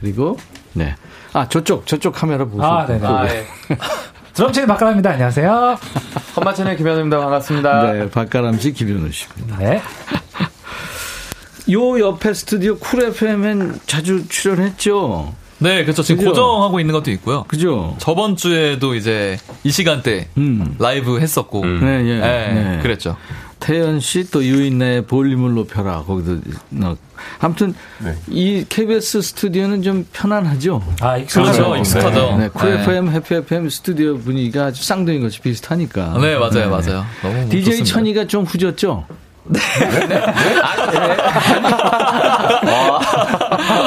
[SPEAKER 1] 그리고 네. 아 저쪽 저쪽 카메라 보세요.
[SPEAKER 7] 아, 네네.
[SPEAKER 1] 보고.
[SPEAKER 7] 아, 예. 드럼 치는 박가람입니다. 안녕하세요.
[SPEAKER 3] 건반 치는 김현우입니다. 반갑습니다.
[SPEAKER 1] 네, 박가람 씨, 김현우 씨입니다.
[SPEAKER 7] 네.
[SPEAKER 1] 요 옆에 스튜디오 쿨 FM엔 자주 출연했죠.
[SPEAKER 3] 네, 그렇죠. 지금
[SPEAKER 1] 그죠?
[SPEAKER 3] 고정하고 있는 것도 있고요.
[SPEAKER 1] 그죠?
[SPEAKER 3] 저번 주에도 이제 이 시간대
[SPEAKER 1] 음.
[SPEAKER 3] 라이브 했었고.
[SPEAKER 1] 네, 예.
[SPEAKER 3] 네,
[SPEAKER 1] 네.
[SPEAKER 3] 그랬죠.
[SPEAKER 1] 태현 씨 또 유인나의 볼륨을 높여라 거기도 넣. 아무튼
[SPEAKER 6] 네.
[SPEAKER 1] 이 KBS 스튜디오는 좀 편안하죠.
[SPEAKER 7] 아, 익숙하죠.
[SPEAKER 3] 그렇죠. 익숙하죠.
[SPEAKER 1] 네, 쿨
[SPEAKER 3] 네.
[SPEAKER 1] FM, 해피 FM 스튜디오 분위기가 아주 쌍둥이 같이 비슷하니까.
[SPEAKER 3] 네, 맞아요, 맞아요. 너무
[SPEAKER 1] DJ
[SPEAKER 3] 좋습니다.
[SPEAKER 1] 천이가 좀 후졌죠?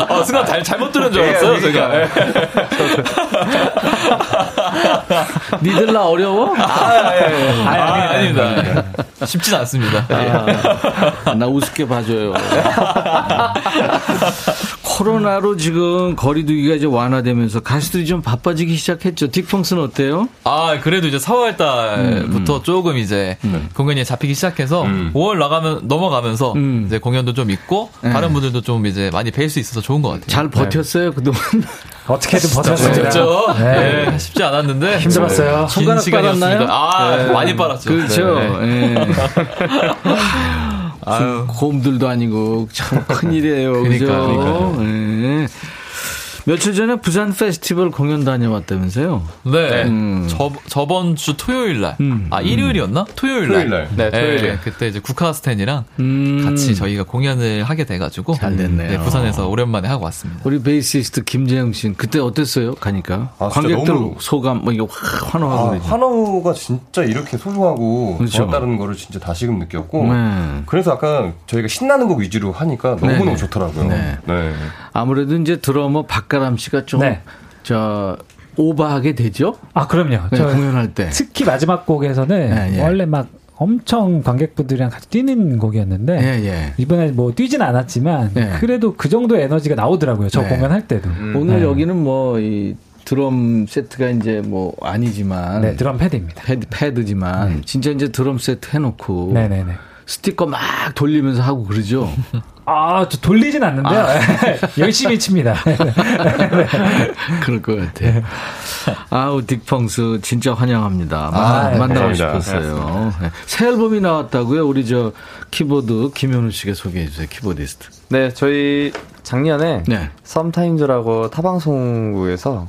[SPEAKER 3] 어, 순간 잘, 잘못 들은 줄 알았어요, 제가. 네.
[SPEAKER 1] 니들 나 어려워?
[SPEAKER 3] 아, 아닙니다. 쉽진 않습니다.
[SPEAKER 1] 아, 나 우습게 봐줘요. 코로나로 지금 거리두기가 이제 완화되면서 가수들이 좀 바빠지기 시작했죠. 딕펑스는 어때요?
[SPEAKER 3] 아, 그래도 이제 4월 달부터
[SPEAKER 1] 음,
[SPEAKER 3] 조금 이제 공연이 잡히기 시작해서 5월 나가면, 넘어가면서
[SPEAKER 1] 음.
[SPEAKER 3] 이제 공연도 좀 있고,
[SPEAKER 1] 네.
[SPEAKER 3] 다른 분들도 좀 이제 많이 뵐 수 있어 서 좋은 것 같아요.
[SPEAKER 1] 잘 버텼어요, 그동안?
[SPEAKER 7] 어떻게든 버텼습니다.
[SPEAKER 3] 그렇죠.
[SPEAKER 7] 네.
[SPEAKER 3] 네, 쉽지 않았는데.
[SPEAKER 7] 힘들었어요.
[SPEAKER 3] 긴
[SPEAKER 1] 손가락
[SPEAKER 3] 시간이었습니다.
[SPEAKER 1] 빨았나요?
[SPEAKER 3] 아,
[SPEAKER 1] 네.
[SPEAKER 3] 많이 빨았죠.
[SPEAKER 1] 그렇죠.
[SPEAKER 3] 네.
[SPEAKER 1] 예.
[SPEAKER 3] 아유.
[SPEAKER 1] 곰들도 아니고 참 큰일이에요. 그죠?
[SPEAKER 3] 그러니까요,
[SPEAKER 1] 예. 며칠 전에 부산 페스티벌 공연 다녀왔다면서요?
[SPEAKER 3] 네.
[SPEAKER 1] 음.
[SPEAKER 3] 저, 저번 주 토요일 날.
[SPEAKER 1] 음.
[SPEAKER 3] 아, 일요일이었나? 토요일 날.
[SPEAKER 6] 토요일 날.
[SPEAKER 3] 네, 토요일. 그때 이제 국카스텐이랑
[SPEAKER 1] 음.
[SPEAKER 3] 같이 저희가 공연을 하게 돼가지고.
[SPEAKER 1] 잘 됐네요.
[SPEAKER 3] 네, 부산에서 오랜만에 하고 왔습니다.
[SPEAKER 1] 우리 베이시스트 김재영 씨는 그때 어땠어요? 가니까
[SPEAKER 6] 아,
[SPEAKER 1] 관객들
[SPEAKER 6] 너무-
[SPEAKER 1] 소감 뭐 이거 확 환호하고
[SPEAKER 6] 아. 한화가 진짜 이렇게 소중하고
[SPEAKER 1] 그렇죠.
[SPEAKER 6] 좋았다는 거를 진짜 다시금 느꼈고
[SPEAKER 1] 네.
[SPEAKER 6] 그래서 아까 저희가 신나는 곡 위주로 하니까 너무너무
[SPEAKER 1] 네네.
[SPEAKER 6] 좋더라고요.
[SPEAKER 1] 네.
[SPEAKER 6] 네.
[SPEAKER 1] 아무래도 이제 드러머 박가람 씨가 좀
[SPEAKER 7] 네.
[SPEAKER 1] 저 오버하게 되죠?
[SPEAKER 7] 아, 그럼요.
[SPEAKER 1] 네,
[SPEAKER 7] 저
[SPEAKER 1] 공연할 때.
[SPEAKER 7] 특히 마지막 곡에서는
[SPEAKER 1] 네, 예.
[SPEAKER 7] 원래 막 엄청 관객분들이랑 같이 뛰는 곡이었는데
[SPEAKER 1] 예, 예.
[SPEAKER 7] 이번에 뭐 뛰진 않았지만
[SPEAKER 1] 네.
[SPEAKER 7] 그래도 그 정도 에너지가 나오더라고요. 저
[SPEAKER 1] 네.
[SPEAKER 7] 공연할 때도.
[SPEAKER 1] 오늘
[SPEAKER 7] 네.
[SPEAKER 1] 여기는 뭐 이 드럼 세트가 이제 뭐 아니지만
[SPEAKER 7] 네, 드럼 패드입니다.
[SPEAKER 1] 패드, 패드지만 진짜 이제 드럼 세트 해놓고
[SPEAKER 7] 네네네.
[SPEAKER 1] 스티커 막 돌리면서 하고 그러죠.
[SPEAKER 7] 아, 저 돌리진 않는데요. 열심히 칩니다.
[SPEAKER 1] 그럴 것 같아. 아우 딕펑스 진짜 환영합니다. 만,
[SPEAKER 7] 아, 네,
[SPEAKER 1] 만나고
[SPEAKER 6] 감사합니다.
[SPEAKER 1] 싶었어요. 네. 새 앨범이 나왔다고요? 우리 저 키보드 김현우 씨가 소개해 주세요. 키보디스트.
[SPEAKER 8] 네, 저희 작년에
[SPEAKER 1] 네.
[SPEAKER 8] 썸타임즈라고 타방송국에서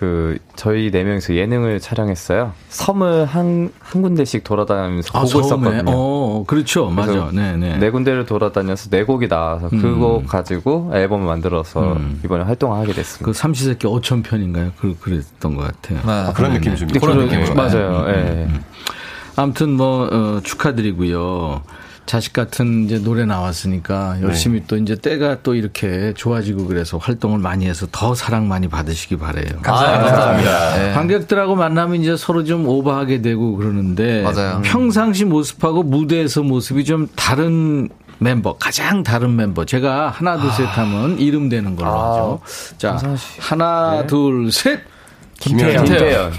[SPEAKER 8] 그 저희 네 명이서 예능을 촬영했어요. 섬을 한 한 군데씩 돌아다니면서
[SPEAKER 1] 아,
[SPEAKER 8] 보고
[SPEAKER 1] 처음에?
[SPEAKER 8] 있었거든요.
[SPEAKER 1] 어, 그렇죠. 맞아.
[SPEAKER 8] 그래서
[SPEAKER 1] 네, 네.
[SPEAKER 8] 네 군데를 돌아다녀서 네 곡이 나와서
[SPEAKER 1] 음.
[SPEAKER 8] 그거 가지고 앨범을 만들어서
[SPEAKER 1] 음.
[SPEAKER 8] 이번에 활동하게 됐습니다.
[SPEAKER 1] 그 삼시세끼 5천 편인가요? 그, 그랬던 것 같아요.
[SPEAKER 3] 네.
[SPEAKER 6] 그런 느낌이 좀.
[SPEAKER 8] 그런
[SPEAKER 6] 네.
[SPEAKER 8] 느낌 맞아요. 예.
[SPEAKER 1] 아무튼 뭐 어, 축하드리고요. 자식 같은 이제 노래 나왔으니까 열심히 또 이제 때가 또 이렇게 좋아지고 그래서 활동을 많이 해서 더 사랑 많이 받으시기 바래요.
[SPEAKER 3] 감사합니다. 네.
[SPEAKER 1] 관객들하고 만나면 이제 서로 좀 오버하게 되고 그러는데
[SPEAKER 3] 맞아요.
[SPEAKER 1] 평상시 모습하고 무대에서 모습이 좀 다른 멤버 가장 다른 멤버 제가 하나 둘셋 하면 이름 되는 걸로 하죠. 자 하나 둘 셋.
[SPEAKER 8] 김태현.
[SPEAKER 3] 김태현.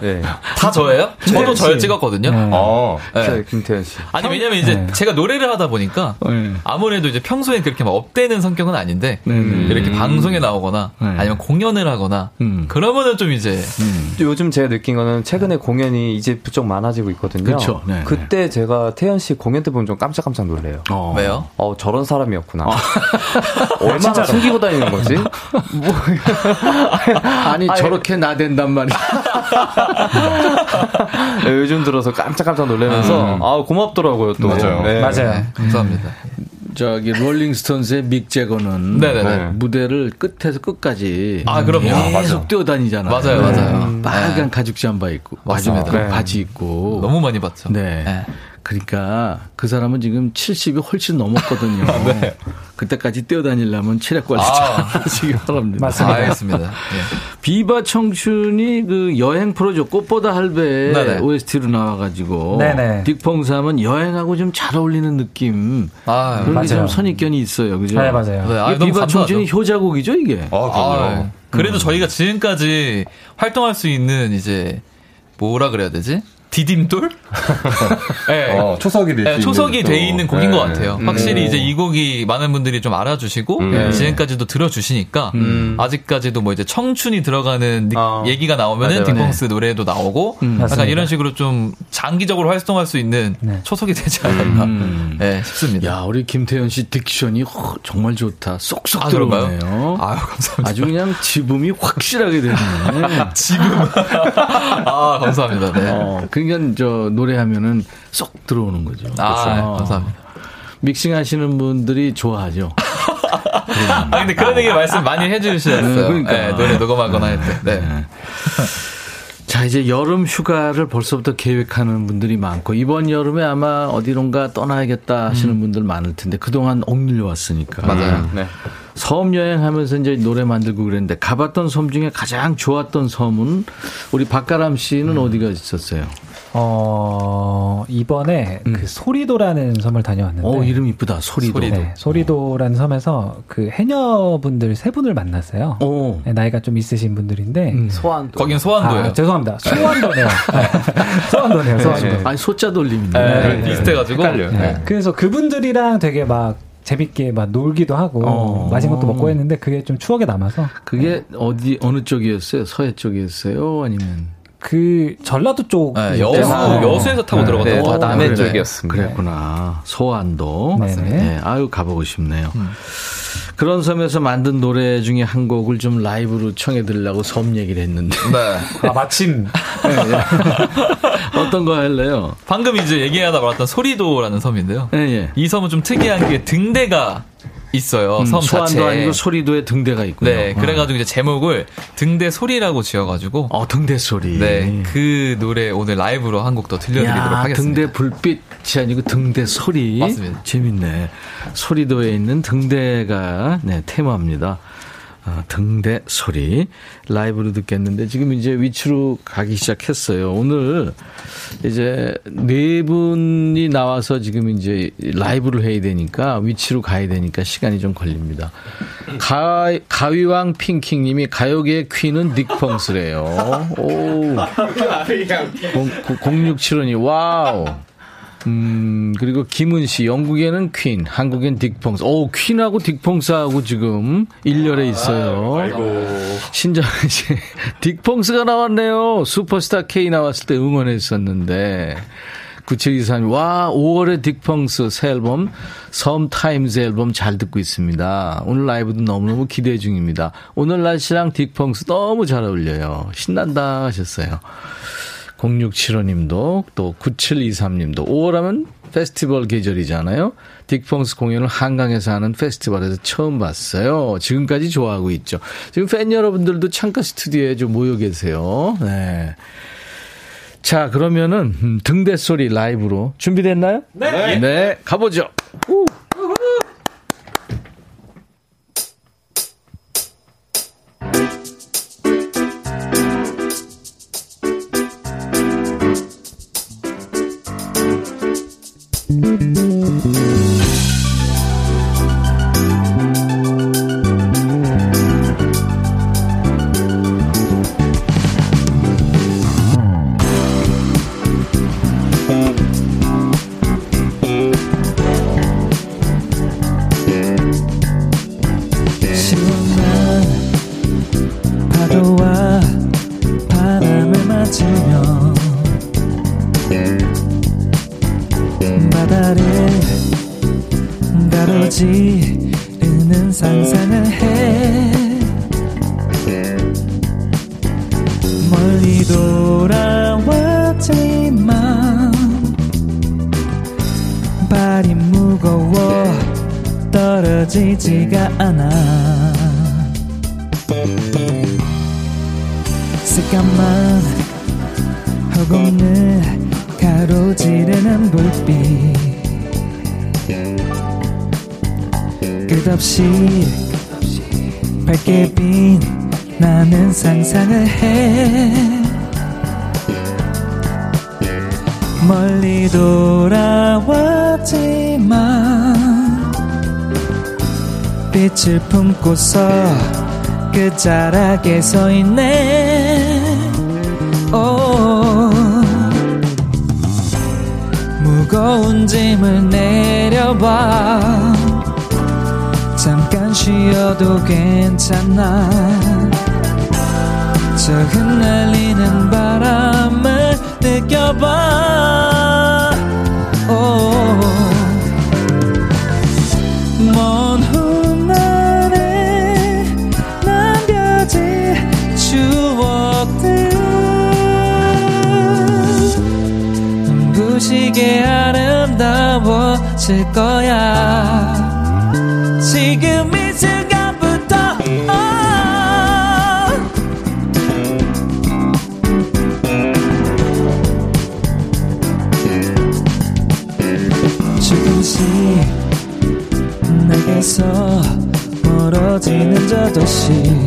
[SPEAKER 8] 네.
[SPEAKER 3] 다 저예요? 저도 저를 찍었거든요.
[SPEAKER 6] 어.
[SPEAKER 3] 네.
[SPEAKER 8] 김태현 씨.
[SPEAKER 3] 아니 왜냐면 이제 제가 노래를 하다 보니까
[SPEAKER 1] 네.
[SPEAKER 3] 아무래도 이제 평소에 그렇게 막 업되는 성격은 아닌데
[SPEAKER 1] 네, 네.
[SPEAKER 3] 이렇게 방송에 나오거나
[SPEAKER 1] 네.
[SPEAKER 3] 아니면 공연을 하거나
[SPEAKER 1] 음.
[SPEAKER 3] 그러면은 좀 이제
[SPEAKER 8] 요즘 제가 느낀 거는 최근에 공연이 이제 부쩍 많아지고 있거든요.
[SPEAKER 1] 네,
[SPEAKER 8] 그때 제가 태현 씨 공연 때 보면 좀 깜짝깜짝 놀래요.
[SPEAKER 1] 어.
[SPEAKER 3] 왜요?
[SPEAKER 8] 어, 저런 사람이었구나. 얼마나 숨기고 다니는 거지?
[SPEAKER 1] 아니 저렇게 나댄단 말이야.
[SPEAKER 8] 네, 요즘 들어서 깜짝깜짝 놀라면서 아 고맙더라고요 또.
[SPEAKER 6] 맞아요.
[SPEAKER 8] 네.
[SPEAKER 7] 맞아요.
[SPEAKER 3] 네, 감사합니다.
[SPEAKER 1] 저기 롤링스톤스의 믹 제거는
[SPEAKER 3] 네네네.
[SPEAKER 1] 무대를 끝에서 끝까지
[SPEAKER 3] 아, 그럼요.
[SPEAKER 1] 계속 뛰어다니잖아요.
[SPEAKER 3] 맞아요, 맞아요.
[SPEAKER 1] 네. 빨간
[SPEAKER 3] 네.
[SPEAKER 1] 가죽 잠바 입고
[SPEAKER 3] 맞습니다.
[SPEAKER 1] 바지,
[SPEAKER 8] 네.
[SPEAKER 1] 바지 입고
[SPEAKER 3] 너무 많이 봤죠.
[SPEAKER 1] 네.
[SPEAKER 3] 네.
[SPEAKER 1] 그러니까 그 사람은 지금 70이 훨씬 넘었거든요. 그때까지 뛰어다니려면 체력 관리
[SPEAKER 3] 아.
[SPEAKER 1] 잘하시기 바랍니다.
[SPEAKER 7] 맞습니다.
[SPEAKER 3] 알겠습니다. 예.
[SPEAKER 1] 비바 청춘이 그 여행 프로죠. 꽃보다 할배
[SPEAKER 3] 네네.
[SPEAKER 1] OST로 나와가지고
[SPEAKER 7] 네네.
[SPEAKER 1] 딕펑스 하면 여행하고 좀 잘 어울리는 느낌
[SPEAKER 3] 아,
[SPEAKER 1] 그런 게 좀. 선입견이 있어요. 그죠?
[SPEAKER 7] 네, 맞아요.
[SPEAKER 3] 네, 아,
[SPEAKER 1] 비바
[SPEAKER 3] 감사하죠.
[SPEAKER 1] 청춘이 효자곡이죠, 이게.
[SPEAKER 6] 아, 그럼요.
[SPEAKER 3] 아, 그래도 저희가 지금까지 활동할 수 있는 이제 뭐라 그래야 되지? 디딤돌? 네.
[SPEAKER 6] 어, 초석이 될
[SPEAKER 3] 네,
[SPEAKER 6] 수
[SPEAKER 3] 초석이
[SPEAKER 6] 있는
[SPEAKER 3] 돼
[SPEAKER 6] 또.
[SPEAKER 3] 있는 곡인
[SPEAKER 6] 네.
[SPEAKER 3] 것 같아요.
[SPEAKER 6] 음.
[SPEAKER 3] 확실히 이제 이 곡이 많은 분들이 좀 알아주시고
[SPEAKER 6] 음.
[SPEAKER 3] 지금까지도 들어주시니까 아직까지도 뭐 이제 청춘이 들어가는 느-
[SPEAKER 8] 어.
[SPEAKER 3] 얘기가 나오면은
[SPEAKER 8] 맞아요.
[SPEAKER 3] 딕펑스 노래도 나오고 약간
[SPEAKER 7] 맞습니다.
[SPEAKER 3] 이런 식으로 좀 장기적으로 활동할 수 있는
[SPEAKER 7] 네.
[SPEAKER 3] 초석이 되지 않았나
[SPEAKER 1] 음.
[SPEAKER 3] 네, 싶습니다.
[SPEAKER 1] 야, 우리 김태현 씨 딕션이 허, 정말 좋다. 쏙쏙
[SPEAKER 3] 아?
[SPEAKER 1] 들어오네요.
[SPEAKER 3] 아유 감사합니다.
[SPEAKER 1] 아주 그냥 지붐이 확실하게 되네.
[SPEAKER 3] 지금 아 감사합니다. 네.
[SPEAKER 1] 어, 그 러니까 저 노래하면은 쏙 들어오는 거죠.
[SPEAKER 3] 아
[SPEAKER 1] 그래서
[SPEAKER 3] 감사합니다.
[SPEAKER 1] 믹싱 하시는 분들이 좋아하죠.
[SPEAKER 3] 아 근데 그런 얘기 말씀 많이 해주셨어요.
[SPEAKER 1] 네, 그러니까.
[SPEAKER 3] 네, 노래 녹음하거나 할 때. 네.
[SPEAKER 1] 자, 이제 여름 휴가를 벌써부터 계획하는 분들이 많고, 이번 여름에 아마 어디론가 떠나야겠다 하시는 분들 많을 텐데, 그동안 옥밀려 왔으니까.
[SPEAKER 3] 맞아요.
[SPEAKER 8] 네.
[SPEAKER 1] 섬 여행하면서 이제 노래 만들고 그랬는데, 가봤던 섬 중에 가장 좋았던 섬은, 우리 박가람 씨는 어디가 있었어요?
[SPEAKER 7] 어, 이번에 그 소리도라는 섬을 다녀왔는데.
[SPEAKER 1] 어, 이름 이쁘다. 소리도.
[SPEAKER 3] 소리도.
[SPEAKER 7] 네, 소리도라는 섬에서 그 해녀분들 세 분을 만났어요.
[SPEAKER 1] 오.
[SPEAKER 7] 네, 나이가 좀 있으신 분들인데.
[SPEAKER 1] 음.
[SPEAKER 8] 소환도.
[SPEAKER 3] 거긴 소환도예요.
[SPEAKER 7] 아, 죄송합니다. 소환도네요. 소환도네요, 소환도.
[SPEAKER 1] 아니, 소자 돌림인데.
[SPEAKER 3] 네,
[SPEAKER 7] 네.
[SPEAKER 3] 비슷해가지고.
[SPEAKER 7] 네. 그래서 그분들이랑 되게 막 재밌게 막 놀기도 하고
[SPEAKER 1] 어.
[SPEAKER 7] 맛있는 것도 먹고 했는데 그게 좀 추억에 남아서
[SPEAKER 1] 그게 어디, 어느 쪽이었어요? 서해 쪽이었어요? 아니면?
[SPEAKER 7] 그 전라도 쪽
[SPEAKER 3] 네, 여수
[SPEAKER 7] 아,
[SPEAKER 3] 여수에서 타고
[SPEAKER 8] 네,
[SPEAKER 3] 들어갔다고.
[SPEAKER 8] 다 남해
[SPEAKER 1] 그래.
[SPEAKER 8] 쪽이었습니다.
[SPEAKER 1] 그랬구나. 소안도.
[SPEAKER 7] 네네.
[SPEAKER 1] 네, 아유, 가보고 싶네요.
[SPEAKER 3] 음.
[SPEAKER 1] 그런 섬에서 만든 노래 중에 한 곡을 좀 라이브로 청해 드리려고 섬 얘기를 했는데.
[SPEAKER 3] 네.
[SPEAKER 7] 아 마침
[SPEAKER 1] 어떤 거 할래요?
[SPEAKER 3] 방금 이제 얘기하다 말았던 소리도라는 섬인데요.
[SPEAKER 1] 예, 예.
[SPEAKER 3] 이 섬은 좀 특이한 게 등대가 있어요.
[SPEAKER 1] 음,
[SPEAKER 3] 섬 자체에.
[SPEAKER 1] 아니고 소리도에 등대가 있고요.
[SPEAKER 3] 네, 그래가지고 이제 제목을 등대 소리라고 지어가지고
[SPEAKER 1] 어, 등대 소리.
[SPEAKER 3] 네, 그 노래 오늘 라이브로 한 곡 더 들려드리도록
[SPEAKER 1] 야,
[SPEAKER 3] 하겠습니다.
[SPEAKER 1] 등대 불빛이 아니고 등대 소리.
[SPEAKER 3] 맞습니다.
[SPEAKER 1] 재밌네. 소리도에 있는 등대가 네, 테마입니다. 아, 등대 소리 라이브로 듣겠는데 지금 이제 위치로 가기 시작했어요. 오늘 이제 네 분이 나와서 지금 이제 라이브를 해야 되니까 위치로 가야 되니까 시간이 좀 걸립니다. 가, 가위왕 핑킹님이 가요계의 퀸은 딕펑스래요. 오. 0675님, wow. 음, 그리고 김은 씨, 영국에는 퀸, 한국엔 딕펑스. 오, 퀸하고 딕펑스하고 지금 일렬에 있어요. 신정은 씨, 딕펑스가 나왔네요. 슈퍼스타 K 나왔을 때 응원했었는데. 9724님, 와, 5월에 딕펑스 새 앨범, 섬타임즈 앨범 잘 듣고 있습니다. 오늘 라이브도 너무너무 기대 중입니다. 오늘 날씨랑 딕펑스 너무 잘 어울려요. 신난다 하셨어요. 0675님도, 또 9723님도, 5월 하면 페스티벌 계절이잖아요. 딕펑스 공연을 한강에서 하는 페스티벌에서 처음 봤어요. 지금까지 좋아하고 있죠. 지금 팬 여러분들도 창가 스튜디오에 좀 모여 계세요. 네. 자, 그러면은 음, 등대 소리 라이브로 준비됐나요? 네. 네, 가보죠. 우.
[SPEAKER 5] 끝자락에 서 있네. 오, 무거운 짐을 내려봐. 잠깐 쉬어도 괜찮아. 저 흩날리는 바람을 느껴봐. 오, 게 아름다워질 거야 지금 이 순간부터 어. 조금씩 내게서 멀어지는 저 도시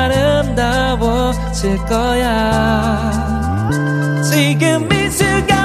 [SPEAKER 5] 아름다워질 거야. 지금 이 순간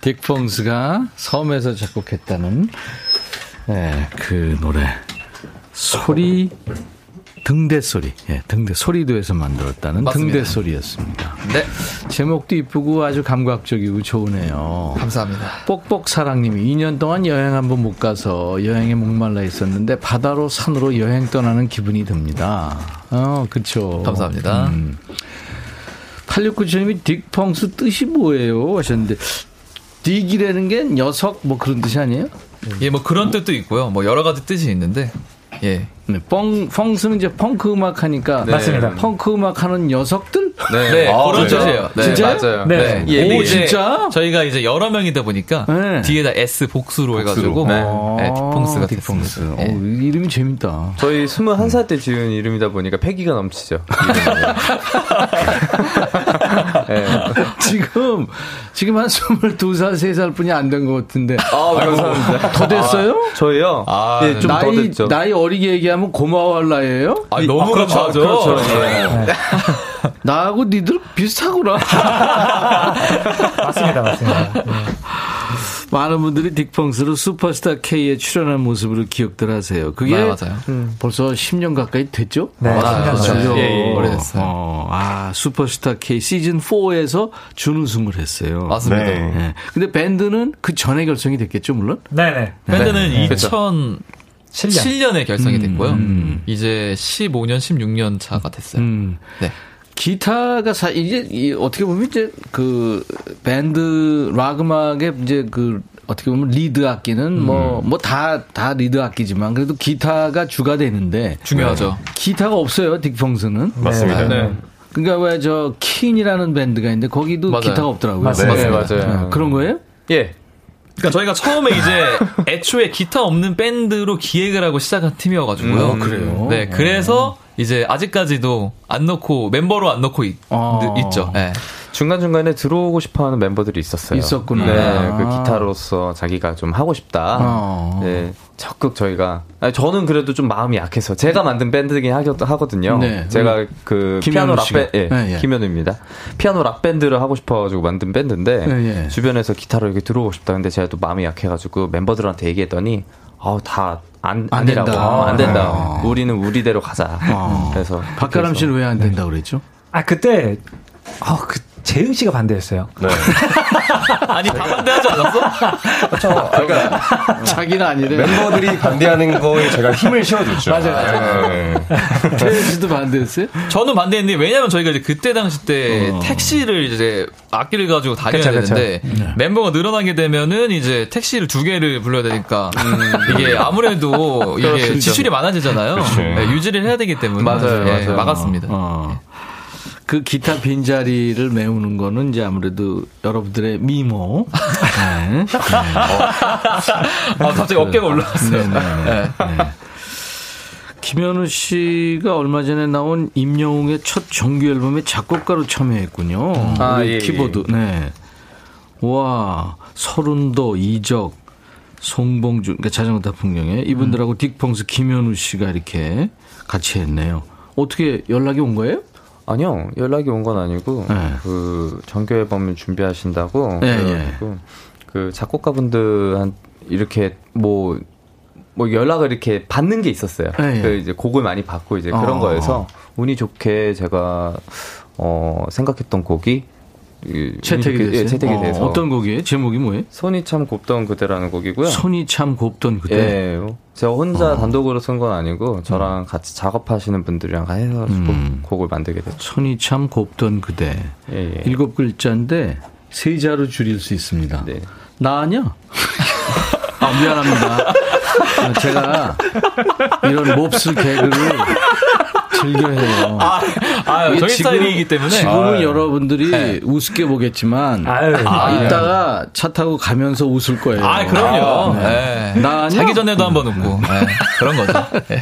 [SPEAKER 1] 딕펑스가 섬에서 작곡했다는 네, 그 노래 소리 등대 소리. 예, 등대 소리도에서 만들었다는
[SPEAKER 3] 맞습니다.
[SPEAKER 1] 등대 소리였습니다.
[SPEAKER 3] 네.
[SPEAKER 1] 제목도 이쁘고 아주 감각적이고 좋으네요.
[SPEAKER 3] 감사합니다.
[SPEAKER 1] 뽁뽁 사랑님이 2년 동안 여행 한 번 못 가서 여행에 목말라 있었는데 바다로 산으로 여행 떠나는 기분이 듭니다. 어, 그쵸.
[SPEAKER 3] 감사합니다.
[SPEAKER 1] 음. 8697님이 딕펑스 뜻이 뭐예요? 하셨는데, 딕이라는 게 녀석 뭐 그런 뜻이 아니에요?
[SPEAKER 3] 예, 뭐 그런 뜻도 있고요. 뭐 여러 가지 뜻이 있는데, 예.
[SPEAKER 1] 네, 펑, 펑스는 이제 펑크 음악 하니까.
[SPEAKER 3] 네. 맞습니다.
[SPEAKER 1] 펑크 음악 하는 녀석들?
[SPEAKER 3] 네, 네,
[SPEAKER 1] 아,
[SPEAKER 3] 그런
[SPEAKER 1] 진짜요?
[SPEAKER 3] 뜻이에요. 네,
[SPEAKER 1] 진짜요?
[SPEAKER 3] 맞아요.
[SPEAKER 1] 네.
[SPEAKER 3] 네.
[SPEAKER 1] 예, 오, 진짜?
[SPEAKER 3] 저희가 이제 여러 명이다 보니까
[SPEAKER 1] 네.
[SPEAKER 3] 뒤에다 S 복수로 해가지고
[SPEAKER 1] 네.
[SPEAKER 3] 네, 딕펑스가
[SPEAKER 1] 딕펑스.
[SPEAKER 3] 됐습니다.
[SPEAKER 1] 어, 이름이 재밌다.
[SPEAKER 8] 저희 21살 때 지은 이름이다 보니까 패기가 넘치죠. 네.
[SPEAKER 1] 지금, 지금 한 22살, 3살 뿐이 안 된 것 같은데.
[SPEAKER 8] 아, 감사합니다.
[SPEAKER 1] 더 됐어요?
[SPEAKER 8] 아, 저희요?
[SPEAKER 3] 아,
[SPEAKER 8] 예, 좀더
[SPEAKER 1] 나이,
[SPEAKER 8] 됐죠.
[SPEAKER 1] 나이 어리게 얘기하면 고마워할 나이에요?
[SPEAKER 3] 아, 너무
[SPEAKER 8] 그렇죠.
[SPEAKER 3] 감사하죠.
[SPEAKER 8] 그렇죠.
[SPEAKER 3] 네.
[SPEAKER 1] 나하고 니들 비슷하구나.
[SPEAKER 7] 맞습니다, 맞습니다. 네.
[SPEAKER 1] 많은 분들이 딕펑스로 슈퍼스타 K에 출연한 모습으로 기억들 하세요. 그게
[SPEAKER 3] 네, 맞아요.
[SPEAKER 1] 벌써 10년 가까이 됐죠?
[SPEAKER 7] 네,
[SPEAKER 3] 맞아요.
[SPEAKER 7] 10년
[SPEAKER 3] 그렇죠.
[SPEAKER 7] 전에.
[SPEAKER 3] 예, 예, 오래됐어요.
[SPEAKER 1] 어, 아, 슈퍼스타 K 시즌 4에서 준우승을 했어요.
[SPEAKER 3] 맞습니다.
[SPEAKER 6] 네.
[SPEAKER 1] 네. 근데 밴드는 그 전에 결성이 됐겠죠, 물론?
[SPEAKER 7] 네 네.
[SPEAKER 3] 밴드는
[SPEAKER 8] 그렇죠.
[SPEAKER 3] 2007년 에 결성이
[SPEAKER 1] 음,
[SPEAKER 3] 됐고요.
[SPEAKER 1] 음.
[SPEAKER 3] 이제 15년, 16년 차가 됐어요.
[SPEAKER 1] 음.
[SPEAKER 3] 네.
[SPEAKER 1] 기타가 사 이제 이 어떻게 보면 이제 그 밴드 락 음악의 이제 그 어떻게 보면 리드 악기는 뭐 뭐다다 리드 악기지만 그래도 기타가 주가 되는데
[SPEAKER 3] 중요하죠.
[SPEAKER 1] 기타가 없어요 딕펑스는
[SPEAKER 6] 맞습니다.
[SPEAKER 3] 네.
[SPEAKER 1] 그러니까 왜 저 Keane이라는 밴드가 있는데 거기도
[SPEAKER 3] 맞아요.
[SPEAKER 1] 기타가 없더라고요.
[SPEAKER 7] 맞습니다.
[SPEAKER 8] 네,
[SPEAKER 3] 맞습니다.
[SPEAKER 8] 맞아요.
[SPEAKER 1] 네, 그런 거예요?
[SPEAKER 8] 예.
[SPEAKER 3] 그러니까 저희가 처음에 이제 애초에 기타 없는 밴드로 기획을 하고 시작한 팀이어가지고요.
[SPEAKER 1] 음, 그래요?
[SPEAKER 3] 네, 그래서 이제 아직까지도 안 넣고 멤버로 안 넣고 있,
[SPEAKER 1] 아.
[SPEAKER 3] 있죠. 네.
[SPEAKER 8] 중간 중간에 들어오고 싶어 하는 멤버들이 있었어요.
[SPEAKER 1] 있었구나.
[SPEAKER 8] 네,
[SPEAKER 1] 아.
[SPEAKER 8] 그 기타로서 자기가 좀 하고 싶다.
[SPEAKER 1] 어.
[SPEAKER 8] 네, 적극 저희가. 아니, 저는 그래도 좀 마음이 약해서. 제가 만든 밴드긴 하거- 하거든요.
[SPEAKER 1] 네.
[SPEAKER 8] 제가 그 피아노. 락밴드, 예,
[SPEAKER 1] 네, 예.
[SPEAKER 8] 김현우입니다. 피아노 락 밴드를 하고 싶어가지고 만든 밴드인데,
[SPEAKER 1] 네, 예.
[SPEAKER 8] 주변에서 기타로 이렇게 들어오고 싶다. 근데 제가 또 마음이 약해가지고 멤버들한테 얘기했더니, 아우, 다, 안,
[SPEAKER 1] 안. 된다.
[SPEAKER 8] 안 된다.
[SPEAKER 1] 아.
[SPEAKER 8] 우리는 우리대로 가자.
[SPEAKER 1] 아.
[SPEAKER 8] 그래서.
[SPEAKER 1] 박가람 씨는 왜 안 된다 고 그랬죠?
[SPEAKER 7] 아, 그때, 아, 그, 재흥 씨가 반대했어요.
[SPEAKER 6] 네.
[SPEAKER 3] 아니 다 반대하지 않았어?
[SPEAKER 6] 그렇죠. 그러니까
[SPEAKER 1] 자기는 아니래.
[SPEAKER 6] 멤버들이 반대하는 거에 제가 힘을 실어줬죠.
[SPEAKER 1] 맞아요.
[SPEAKER 6] 네.
[SPEAKER 1] 태현 씨도 반대했어요?
[SPEAKER 3] 저는 반대했는데 왜냐면 저희가 이제 그때 당시 때 택시를 이제 악기를 가지고 다녀야
[SPEAKER 7] 그쵸, 그쵸.
[SPEAKER 3] 되는데 멤버가 늘어나게 되면은 이제 택시를 두 개를 불러야 되니까 이게 아무래도 이게
[SPEAKER 8] 그렇죠.
[SPEAKER 3] 지출이 많아지잖아요.
[SPEAKER 6] 그치.
[SPEAKER 3] 네, 유지를 해야 되기 때문에
[SPEAKER 8] 맞아요,
[SPEAKER 3] 예,
[SPEAKER 8] 맞아요.
[SPEAKER 3] 막았습니다.
[SPEAKER 1] 어. 그 기타 빈자리를 메우는 거는 이제 아무래도 여러분들의 미모. 네.
[SPEAKER 3] 아, 갑자기 어깨가 올라왔어요.
[SPEAKER 1] 네, 네, 네. 김현우 씨가 얼마 전에 나온 임영웅의 첫 정규 앨범에 작곡가로 참여했군요.
[SPEAKER 8] 아, 예, 예.
[SPEAKER 1] 키보드. 네. 와, 서른도, 이적, 송봉준, 그러니까 자전거 타 풍경에 이분들하고 딕펑스 김현우 씨가 이렇게 같이 했네요. 어떻게 연락이 온 거예요?
[SPEAKER 8] 아니요 연락이 온 건 아니고
[SPEAKER 1] 네.
[SPEAKER 8] 그 정규 앨범을 준비하신다고
[SPEAKER 1] 네,
[SPEAKER 8] 그래가지고 그 작곡가분들한 이렇게 뭐뭐 연락을 이렇게 받는 게 있었어요.
[SPEAKER 1] 네, 네.
[SPEAKER 8] 그 이제 곡을 많이 받고 이제 그런
[SPEAKER 1] 어.
[SPEAKER 8] 거에서 운이 좋게 제가 어 생각했던 곡이 이
[SPEAKER 1] 채택이 됐어요.
[SPEAKER 8] 예, 채택이
[SPEAKER 1] 어,
[SPEAKER 8] 돼서
[SPEAKER 1] 어떤 곡이에요? 제목이 뭐예요?
[SPEAKER 8] 손이 참 곱던 그대라는 곡이고요.
[SPEAKER 1] 손이 참 곱던 그때.
[SPEAKER 8] 예, 제가 혼자
[SPEAKER 1] 어.
[SPEAKER 8] 단독으로 쓴 건 아니고 저랑 같이 작업하시는 분들이랑 해가지고
[SPEAKER 1] 음.
[SPEAKER 8] 곡을 만들게 됐죠.
[SPEAKER 1] 손이 참 곱던 그대.
[SPEAKER 8] 예, 예.
[SPEAKER 1] 일곱 글자인데 세 자로 줄일 수 있습니다.
[SPEAKER 8] 네.
[SPEAKER 1] 나 아니야? 아, 미안합니다. 제가 이런 몹쓸 개그를 즐겨해요.
[SPEAKER 3] 아, 아 저희
[SPEAKER 1] 지금-
[SPEAKER 3] 스타일이기 때문에
[SPEAKER 1] 지금은
[SPEAKER 6] 아,
[SPEAKER 1] 여러분들이 우습게 보겠지만
[SPEAKER 7] 아유,
[SPEAKER 1] 아,
[SPEAKER 7] 네.
[SPEAKER 1] 이따가 차 타고 가면서 웃을 거예요.
[SPEAKER 3] 아, 그럼요.
[SPEAKER 1] 네.
[SPEAKER 3] 예.
[SPEAKER 1] 나 아니야?
[SPEAKER 3] 자기 전에도 한번 웃고 예, 그런 거죠. 예.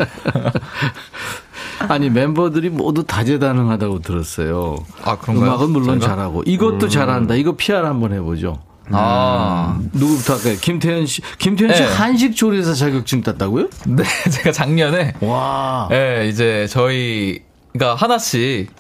[SPEAKER 1] 아니 멤버들이 모두 다재다능하다고 들었어요.
[SPEAKER 3] 아, 그런가요?
[SPEAKER 1] 음악은 물론
[SPEAKER 3] 저희가?
[SPEAKER 1] 잘하고 이것도 잘한다. 이거 PR 한번 해보죠.
[SPEAKER 3] 아,
[SPEAKER 1] 누구부터 할까요? 김태현 씨. 김태현 씨
[SPEAKER 3] 네.
[SPEAKER 1] 한식 조리사 자격증 땄다고요?
[SPEAKER 3] 네, 제가 작년에
[SPEAKER 1] 와.
[SPEAKER 3] 예, 이제 저희가 하나씩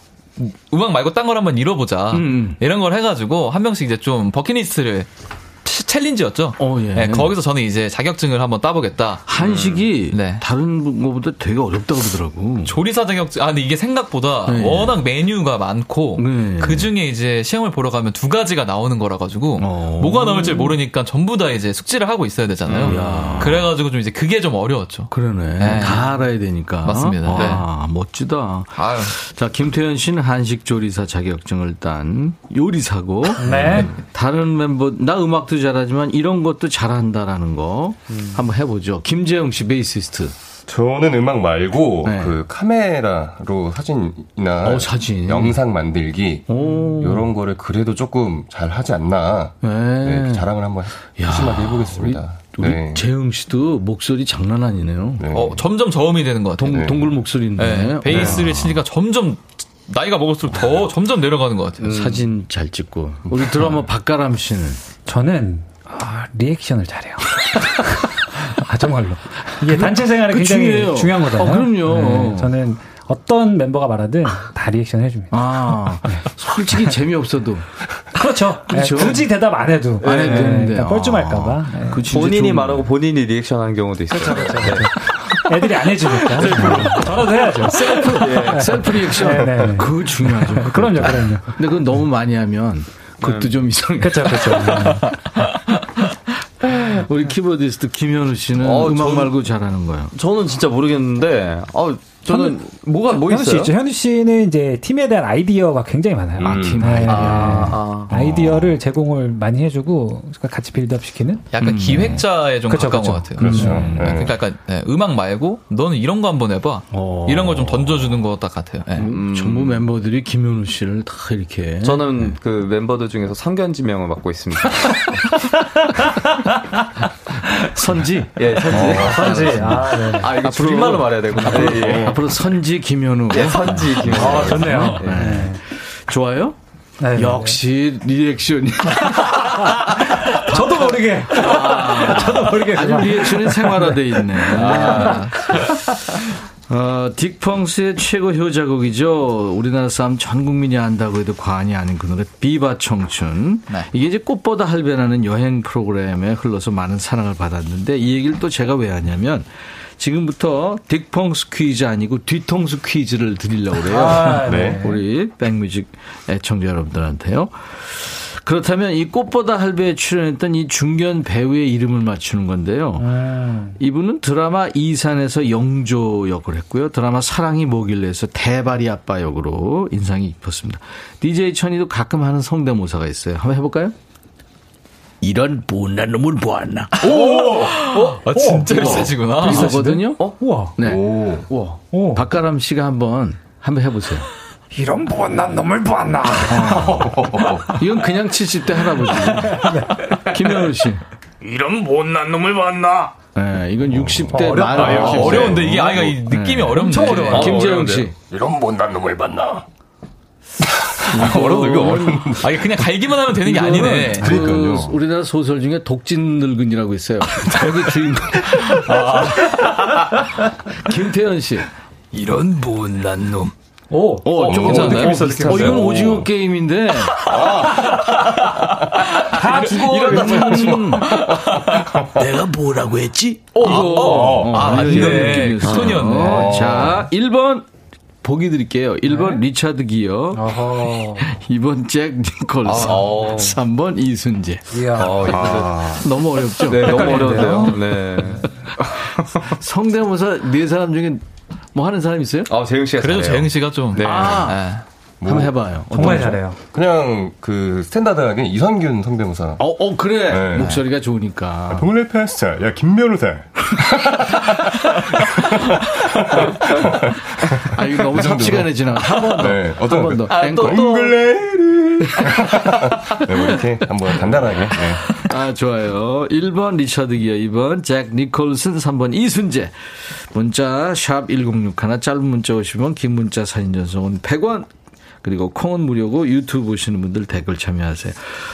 [SPEAKER 3] 음악 말고 딴 걸 한번 잃어보자.
[SPEAKER 1] 음.
[SPEAKER 3] 이런 걸 해가지고 한 명씩 이제 좀 버킷리스트를 치- 챌린지였죠.
[SPEAKER 1] 어, 예.
[SPEAKER 3] 네, 거기서 저는 이제 자격증을 한번 따보겠다.
[SPEAKER 1] 한식이
[SPEAKER 3] 네.
[SPEAKER 1] 다른 것보다 되게 어렵다고 그러더라고.
[SPEAKER 3] 조리사 자격증, 아, 근데 이게 생각보다
[SPEAKER 1] 네.
[SPEAKER 3] 워낙 메뉴가 많고,
[SPEAKER 1] 네.
[SPEAKER 3] 그 중에 이제 시험을 보러 가면 두 가지가 나오는 거라 가지고,
[SPEAKER 1] 어.
[SPEAKER 3] 뭐가 나올지 모르니까 전부 다 이제 숙지를 하고 있어야 되잖아요. 그래가지고 좀 이제 그게 좀 어려웠죠.
[SPEAKER 1] 그러네.
[SPEAKER 3] 네.
[SPEAKER 1] 다 알아야 되니까.
[SPEAKER 3] 맞습니다.
[SPEAKER 1] 와, 멋지다.
[SPEAKER 3] 아유.
[SPEAKER 1] 자, 김태현 씨는 한식 조리사 자격증을 딴 요리사고.
[SPEAKER 7] 네.
[SPEAKER 1] 다른 멤버, 나 음악도 잘하지만 이런 것도 잘한다라는 거 한번 해보죠. 김재영 씨 베이시스트.
[SPEAKER 6] 저는 음악 말고
[SPEAKER 1] 네.
[SPEAKER 6] 그 카메라로 사진이나
[SPEAKER 1] 어, 사진.
[SPEAKER 6] 영상 만들기
[SPEAKER 1] 오.
[SPEAKER 6] 이런 거를 그래도 조금 잘 하지 않나
[SPEAKER 1] 네.
[SPEAKER 6] 네, 그 자랑을 한번
[SPEAKER 1] 야,
[SPEAKER 6] 심하게 해보겠습니다.
[SPEAKER 1] 우리
[SPEAKER 6] 네.
[SPEAKER 1] 재영 씨도 목소리 장난 아니네요.
[SPEAKER 6] 네.
[SPEAKER 3] 어, 점점 저음이 되는 것 같아요.
[SPEAKER 1] 동,
[SPEAKER 6] 네.
[SPEAKER 1] 동굴 목소리인데.
[SPEAKER 3] 네, 베이스를 치니까 점점 나이가 먹을수록 더 점점 내려가는 것 같아요.
[SPEAKER 1] 사진 잘 찍고. 우리 드라마 박가람 씨는.
[SPEAKER 7] 저는 아, 리액션을 잘해요. 아 정말로 이게 단체 생활에
[SPEAKER 1] 그
[SPEAKER 7] 굉장히
[SPEAKER 1] 중요해요.
[SPEAKER 7] 중요한 거잖아요.
[SPEAKER 1] 어, 그럼요.
[SPEAKER 7] 네, 저는 어떤 멤버가 말하든 다 리액션 해줍니다.
[SPEAKER 1] 아, 솔직히 재미없어도.
[SPEAKER 7] 그렇죠.
[SPEAKER 1] 그렇죠.
[SPEAKER 7] 네, 굳이 대답 안 해도
[SPEAKER 1] 안 해도 되는데.
[SPEAKER 7] 뻘쭘할까봐 네.
[SPEAKER 1] 그
[SPEAKER 8] 본인이 말하고 본인이 리액션 하는 경우도 있어요.
[SPEAKER 7] 애들이 안 해주니까 저라도 해야죠.
[SPEAKER 1] 셀프, 셀프 리액션.
[SPEAKER 7] 네, 네, 네.
[SPEAKER 1] 그거 중요하죠.
[SPEAKER 7] 그럼요, 그럼요.
[SPEAKER 1] 근데 그건 너무 많이 하면 그것도 좀 이상해.
[SPEAKER 7] 그렇죠, 그렇죠.
[SPEAKER 1] 우리 키보디스트 김현우 씨는
[SPEAKER 8] 어,
[SPEAKER 1] 음악
[SPEAKER 8] 저는-
[SPEAKER 1] 말고 잘하는 거예요.
[SPEAKER 8] 저는 진짜 모르겠는데, 어, 저는 뭐가 뭐
[SPEAKER 7] 현우 씨
[SPEAKER 8] 있어요?
[SPEAKER 7] 현우 씨는 이제 팀에 대한 아이디어가 굉장히 많아요.
[SPEAKER 6] 아,
[SPEAKER 1] 팀
[SPEAKER 7] 네,
[SPEAKER 8] 아, 아.
[SPEAKER 7] 이디어를 제공을 많이 해주고 같이 빌드업 시키는.
[SPEAKER 3] 약간 기획자에 좀
[SPEAKER 7] 그쵸,
[SPEAKER 3] 가까운
[SPEAKER 7] 그쵸.
[SPEAKER 3] 것 같아요.
[SPEAKER 6] 그렇죠.
[SPEAKER 3] 음.
[SPEAKER 6] 네.
[SPEAKER 3] 그러니까 약간 네, 음악 말고 너는 이런 거 한번 해봐.
[SPEAKER 1] 어.
[SPEAKER 3] 이런 걸 좀 던져주는 것딱 같아요. 네.
[SPEAKER 1] 음, 전부 멤버들이 김현우 씨를 다 이렇게.
[SPEAKER 8] 저는 그 멤버들 중에서 성견지명을 맡고 있습니다.
[SPEAKER 1] 선지.
[SPEAKER 8] 예, 선지.
[SPEAKER 7] 선지. 아, 네.
[SPEAKER 8] 아, 이거 줄임말로 말해야 되구나. 예, 예.
[SPEAKER 1] 앞으로 선지 김현우.
[SPEAKER 8] 예, 선지 김.
[SPEAKER 7] 아, 좋네요.
[SPEAKER 1] 네. 좋아요?
[SPEAKER 7] 네, 네,
[SPEAKER 1] 역시 리액션이
[SPEAKER 7] 네. 저도 모르게. 저도 모르게.
[SPEAKER 1] 아주 리액션이 생활화돼 있네. 아. 어, 딕펑스의 최고 효자곡이죠. 우리나라 사람 전 국민이 안다고 해도 과언이 아닌 그 노래 비바 청춘.
[SPEAKER 3] 네.
[SPEAKER 1] 이게 이제 꽃보다 할배라는 여행 프로그램에 흘러서 많은 사랑을 받았는데 이 얘기를 또 제가 왜 하냐면 지금부터 딕펑스 퀴즈 아니고 뒤통수 퀴즈를 드리려고 그래요.
[SPEAKER 7] 아,
[SPEAKER 6] 네.
[SPEAKER 1] 우리 백뮤직 애청자 여러분들한테요. 그렇다면 이 꽃보다 할배에 출연했던 이 중견 배우의 이름을 맞추는 건데요.
[SPEAKER 7] 음.
[SPEAKER 1] 이분은 드라마 이산에서 영조 역을 했고요. 드라마 사랑이 뭐길래에서 대바리 아빠 역으로 인상이 깊었습니다. DJ 천이도 가끔 하는 성대모사가 있어요. 한번 해볼까요? 이런 못난 놈을 보았나?
[SPEAKER 3] 아, 진짜 비싸지구나.
[SPEAKER 1] 비슷하거든요?
[SPEAKER 7] 어? 우와.
[SPEAKER 1] 네.
[SPEAKER 6] 오.
[SPEAKER 1] 우와.
[SPEAKER 7] 오.
[SPEAKER 1] 박가람 씨가 한번 한번 해보세요.
[SPEAKER 7] 이런 못난 놈을 보았나.
[SPEAKER 1] 이건 그냥 70대 할아버지. 김현우 씨.
[SPEAKER 5] 이런 못난 놈을 봤나?
[SPEAKER 1] 네, 이건 60대
[SPEAKER 7] 어렵다.
[SPEAKER 1] 말.
[SPEAKER 3] 아, 어려운데 이게 아이가 이 느낌이 어렵네.
[SPEAKER 7] 엄청 어려워요.
[SPEAKER 1] 김재영 씨.
[SPEAKER 5] 이런 못난 놈을 봤나?
[SPEAKER 6] 어려워, 이거 어려워.
[SPEAKER 3] 아, 이게 그냥 갈기만 하면 되는 게 아니네.
[SPEAKER 1] 그
[SPEAKER 6] 그러니까요.
[SPEAKER 1] 우리나라 소설 중에 독진 늙은이라고 있어요. 여기 주인공. 김태현 씨.
[SPEAKER 5] 이런 못난 놈.
[SPEAKER 7] 오.
[SPEAKER 1] 어, 조금
[SPEAKER 3] 괜찮나요?
[SPEAKER 1] 어,
[SPEAKER 3] 어,
[SPEAKER 1] 이건
[SPEAKER 3] 있어요.
[SPEAKER 1] 오징어 게임인데.
[SPEAKER 7] 다 죽어. 이러다
[SPEAKER 1] 음,
[SPEAKER 5] 내가 뭐라고 했지?
[SPEAKER 1] 이거. 어,
[SPEAKER 3] 아,
[SPEAKER 1] 이런
[SPEAKER 3] 맞네.
[SPEAKER 1] 느낌이었어요.
[SPEAKER 3] 그 톤이었네.
[SPEAKER 1] 어, 자, 1번. 보기 드릴게요. 1번 리차드 기어,
[SPEAKER 7] 어허.
[SPEAKER 1] 2번 잭 니콜슨,
[SPEAKER 8] 어.
[SPEAKER 1] 3번 이순재.
[SPEAKER 7] 이야.
[SPEAKER 8] 어, 이거
[SPEAKER 1] 너무 어렵죠?
[SPEAKER 8] 네, 너무? 어려운데요. 네.
[SPEAKER 1] 성대모사 네 사람 중에 뭐 하는 사람 있어요?
[SPEAKER 8] 아, 재영 씨가
[SPEAKER 3] 그래도
[SPEAKER 8] 잘해요.
[SPEAKER 3] 재영 씨가 좀.
[SPEAKER 8] 네.
[SPEAKER 1] 아. 한번 해봐요.
[SPEAKER 7] 정말 잘해요.
[SPEAKER 6] 그냥 그 스탠다드하게 이선균 성대모사.
[SPEAKER 1] 어, 어, 그래.
[SPEAKER 6] 네.
[SPEAKER 1] 목소리가 좋으니까.
[SPEAKER 6] 동네 패스타, 야, 김 변호사.
[SPEAKER 1] 아, 이거 너무 삽시간에 지나가. 한번 더.
[SPEAKER 6] 네,
[SPEAKER 1] 한
[SPEAKER 6] 어떤
[SPEAKER 1] 번 더.
[SPEAKER 8] 아,
[SPEAKER 1] 앵콜.
[SPEAKER 8] 또, 또.
[SPEAKER 6] 엉글레르. 네, 뭐 이렇게 한번 간단하게. 네.
[SPEAKER 1] 아, 좋아요. 1번 리처드 기어, 2번 잭 니콜슨, 3번 이순재. 문자 샵 1061, 짧은 문자 50원, 긴 문자 사진 전송은 100원. 그리고 콩은 무료고 유튜브 보시는 분들 댓글 참여하세요.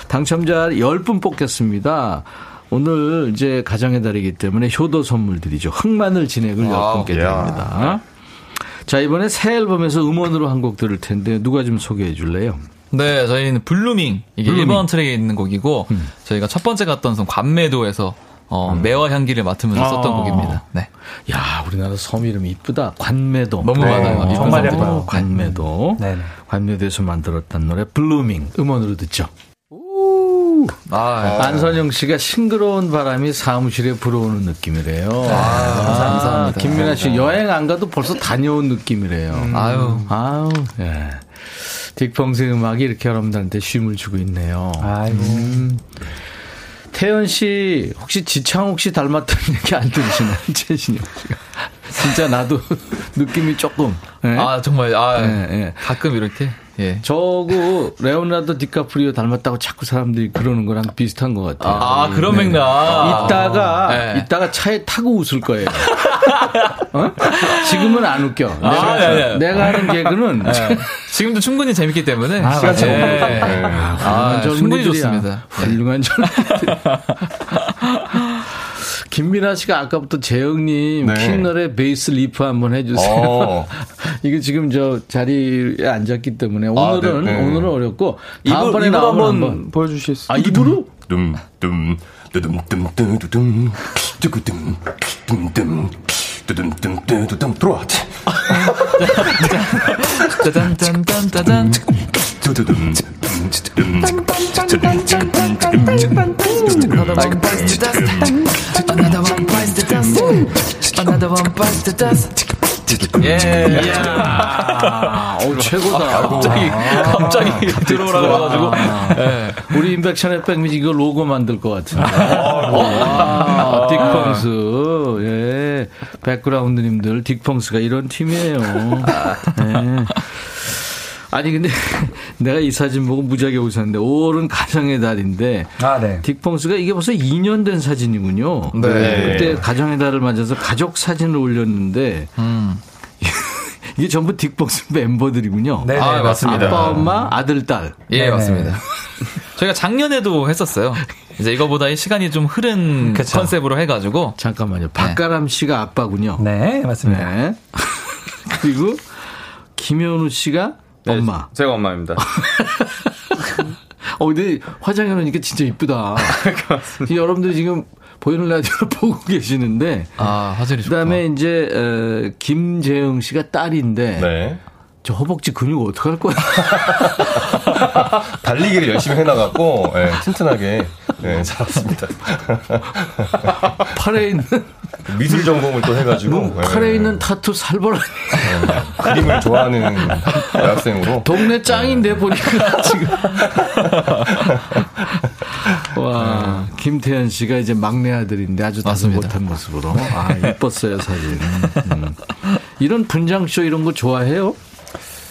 [SPEAKER 1] 당첨자 10분 뽑겠습니다. 오늘 이제 가정의 달이기 때문에 효도 선물 드리죠. 흑마늘 진액을 10분께
[SPEAKER 6] 야.
[SPEAKER 1] 드립니다. 자, 이번에 새 앨범에서 음원으로 한 곡 들을 텐데 누가 좀 소개해 줄래요?
[SPEAKER 3] 네, 저희는 Blooming 이게
[SPEAKER 1] Blooming.
[SPEAKER 3] 1번 트랙에 있는 곡이고 저희가 첫 번째 갔던 섬 관매도에서 어, 매화 향기를 맡으면서 썼던
[SPEAKER 1] 아.
[SPEAKER 3] 곡입니다. 네.
[SPEAKER 1] 야, 우리나라 섬 이름이 이쁘다. 관매도.
[SPEAKER 3] 너무 많아요. 이쁜
[SPEAKER 7] 정말. 예뻐요.
[SPEAKER 1] 관매도.
[SPEAKER 7] 네네.
[SPEAKER 1] 관매도에서 만들었던 노래 Blooming 음원으로 듣죠.
[SPEAKER 3] 아,
[SPEAKER 1] 안선영 씨가 싱그러운 바람이 사무실에 불어오는 느낌이래요. 아,
[SPEAKER 3] 감사합니다.
[SPEAKER 1] 김민아 씨 여행 안 가도 벌써 다녀온 느낌이래요.
[SPEAKER 3] 아유.
[SPEAKER 1] 아우, 예. 딕펑스의 음악이 이렇게 여러분들한테 쉼을 주고 있네요.
[SPEAKER 7] 아이고.
[SPEAKER 1] 태연 씨 혹시 지창욱 씨 닮았다는 얘기 안 들으시나요? 최신영 씨가. 진짜 나도 느낌이 조금. 예?
[SPEAKER 3] 아, 정말 아,
[SPEAKER 1] 예, 예.
[SPEAKER 3] 가끔 이렇게 예.
[SPEAKER 1] 저고 레오나르도 디카프리오 닮았다고 자꾸 사람들이 그러는 거랑 비슷한 것 같아요.
[SPEAKER 3] 아, 그런 맥락.
[SPEAKER 1] 이따가
[SPEAKER 3] 네.
[SPEAKER 1] 이따가 차에 타고 웃을 거예요. 어? 지금은 안 웃겨. 내가,
[SPEAKER 3] 아, 네, 네.
[SPEAKER 1] 내가 하는 개그는
[SPEAKER 3] 네. 지금도 충분히 재밌기 때문에
[SPEAKER 7] 아,
[SPEAKER 3] 시간
[SPEAKER 7] 맞아요.
[SPEAKER 3] 네.
[SPEAKER 1] 훌륭한
[SPEAKER 3] 아, 충분히. 좋습니다. 네.
[SPEAKER 1] 훌륭한 젊은이들. 김민아 씨가 아까부터 재흥님
[SPEAKER 6] 네.
[SPEAKER 1] 킹널의 베이스 리프 한번 해주세요.
[SPEAKER 6] 어.
[SPEAKER 1] 이게 지금 저 자리에 앉았기 때문에 오늘은
[SPEAKER 6] 네, 네.
[SPEAKER 1] 오늘은 어렵고 다음번에
[SPEAKER 8] 입으로
[SPEAKER 1] 나오면
[SPEAKER 8] 한번
[SPEAKER 1] 한번
[SPEAKER 8] 보여주실 수
[SPEAKER 1] 아 입으로
[SPEAKER 6] 둠둠 두두둠 두구둠 둠둠 두둠둠 두두둠 들어와
[SPEAKER 3] 짜잔짠짠짜잔.
[SPEAKER 6] 두두둠 두둠
[SPEAKER 3] Another one bites the dust. Another one bites the dust. Another one bites the dust. 예.
[SPEAKER 1] 아, 어, 최고다.
[SPEAKER 3] 갑자기 갑자기 들어오라고 해가지고. 예.
[SPEAKER 1] 우리 인백션의 백미지 이거 로고 만들 것 같은데. 아, 딕펑스. 예. 백그라운드님들, 딕펑스가 이런 팀이에요. 예. 아니, 근데 내가 이 사진 보고 무지하게 웃었는데, 5월은 가정의 달인데,
[SPEAKER 7] 아, 네.
[SPEAKER 1] 딕펑스가 이게 벌써 2년 된 사진이군요.
[SPEAKER 3] 네.
[SPEAKER 1] 그때 가정의 달을 맞아서 가족 사진을 올렸는데,
[SPEAKER 3] 음.
[SPEAKER 1] 이게 전부 딕펑스 멤버들이군요.
[SPEAKER 7] 네,
[SPEAKER 3] 아,
[SPEAKER 7] 네,
[SPEAKER 3] 맞습니다.
[SPEAKER 1] 아빠, 엄마, 아들, 딸.
[SPEAKER 3] 예,
[SPEAKER 7] 네네.
[SPEAKER 3] 맞습니다. 저희가 작년에도 했었어요. 이제 이거보다 이 시간이 좀 흐른
[SPEAKER 7] 그쵸.
[SPEAKER 3] 컨셉으로 해가지고.
[SPEAKER 1] 잠깐만요. 박가람 씨가 아빠군요.
[SPEAKER 7] 네, 맞습니다.
[SPEAKER 1] 네. 그리고 김현우 씨가 엄마.
[SPEAKER 8] 제가 엄마입니다.
[SPEAKER 1] 어, 근데 화장해 놓으니까 진짜 이쁘다. 여러분들이 지금 보이는 라디오를 보고 계시는데.
[SPEAKER 3] 아, 화질이 좋다.
[SPEAKER 1] 그 다음에 이제 어, 김재영 씨가 딸인데
[SPEAKER 6] 네
[SPEAKER 1] 저 허벅지 근육 어떡 할 거야?
[SPEAKER 6] 달리기를 열심히 해나갔고 예, 튼튼하게 예, 자랐습니다
[SPEAKER 1] 팔에 있는
[SPEAKER 6] 미술 전공을 또 해가지고 예,
[SPEAKER 1] 팔에 있는 타투 살벌한
[SPEAKER 6] 예, 그림을 좋아하는 여학생으로
[SPEAKER 1] 동네 짱인데 보니까 지금. 와, 김태현 씨가 이제 막내 아들인데 아주 다소
[SPEAKER 3] 맞습니다.
[SPEAKER 1] 못한 모습으로. 아, 이뻤어요, 사진. 음. 이런 분장쇼 이런 거 좋아해요?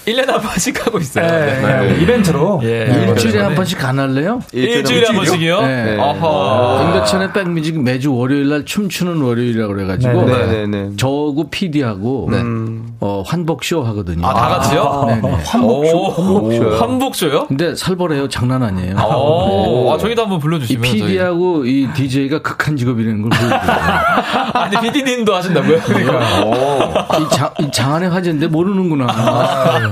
[SPEAKER 3] 1년에 한 번씩 하고 있어요.
[SPEAKER 7] 네,
[SPEAKER 3] 네.
[SPEAKER 7] 그냥 이벤트로.
[SPEAKER 3] 예.
[SPEAKER 1] 일주일에 한
[SPEAKER 3] 네.
[SPEAKER 1] 번씩 안 할래요?
[SPEAKER 3] 일주일에 한 번씩이요?
[SPEAKER 1] 네.
[SPEAKER 3] 어허.
[SPEAKER 1] 임백천의 백뮤직 매주 월요일 날 춤추는 월요일이라고 그래가지고
[SPEAKER 7] 네,
[SPEAKER 8] 네, 네.
[SPEAKER 1] 저하고 PD하고
[SPEAKER 3] 네.
[SPEAKER 1] 어, 환복쇼 하거든요.
[SPEAKER 3] 아, 다 같이요?
[SPEAKER 1] 네네.
[SPEAKER 3] 환복쇼? 환복쇼요? 환복쇼요?
[SPEAKER 1] 근데 살벌해요. 장난 아니에요.
[SPEAKER 3] 오, 아, 저희도 한번
[SPEAKER 1] 이
[SPEAKER 3] 불러주시면. 저희.
[SPEAKER 1] PD하고 이 DJ가 극한 직업이라는 걸 보여줘요.
[SPEAKER 3] 아니, PD님도 하신다고요? 그러니까.
[SPEAKER 1] 이, 장, 이 장안의 화제인데 모르는구나.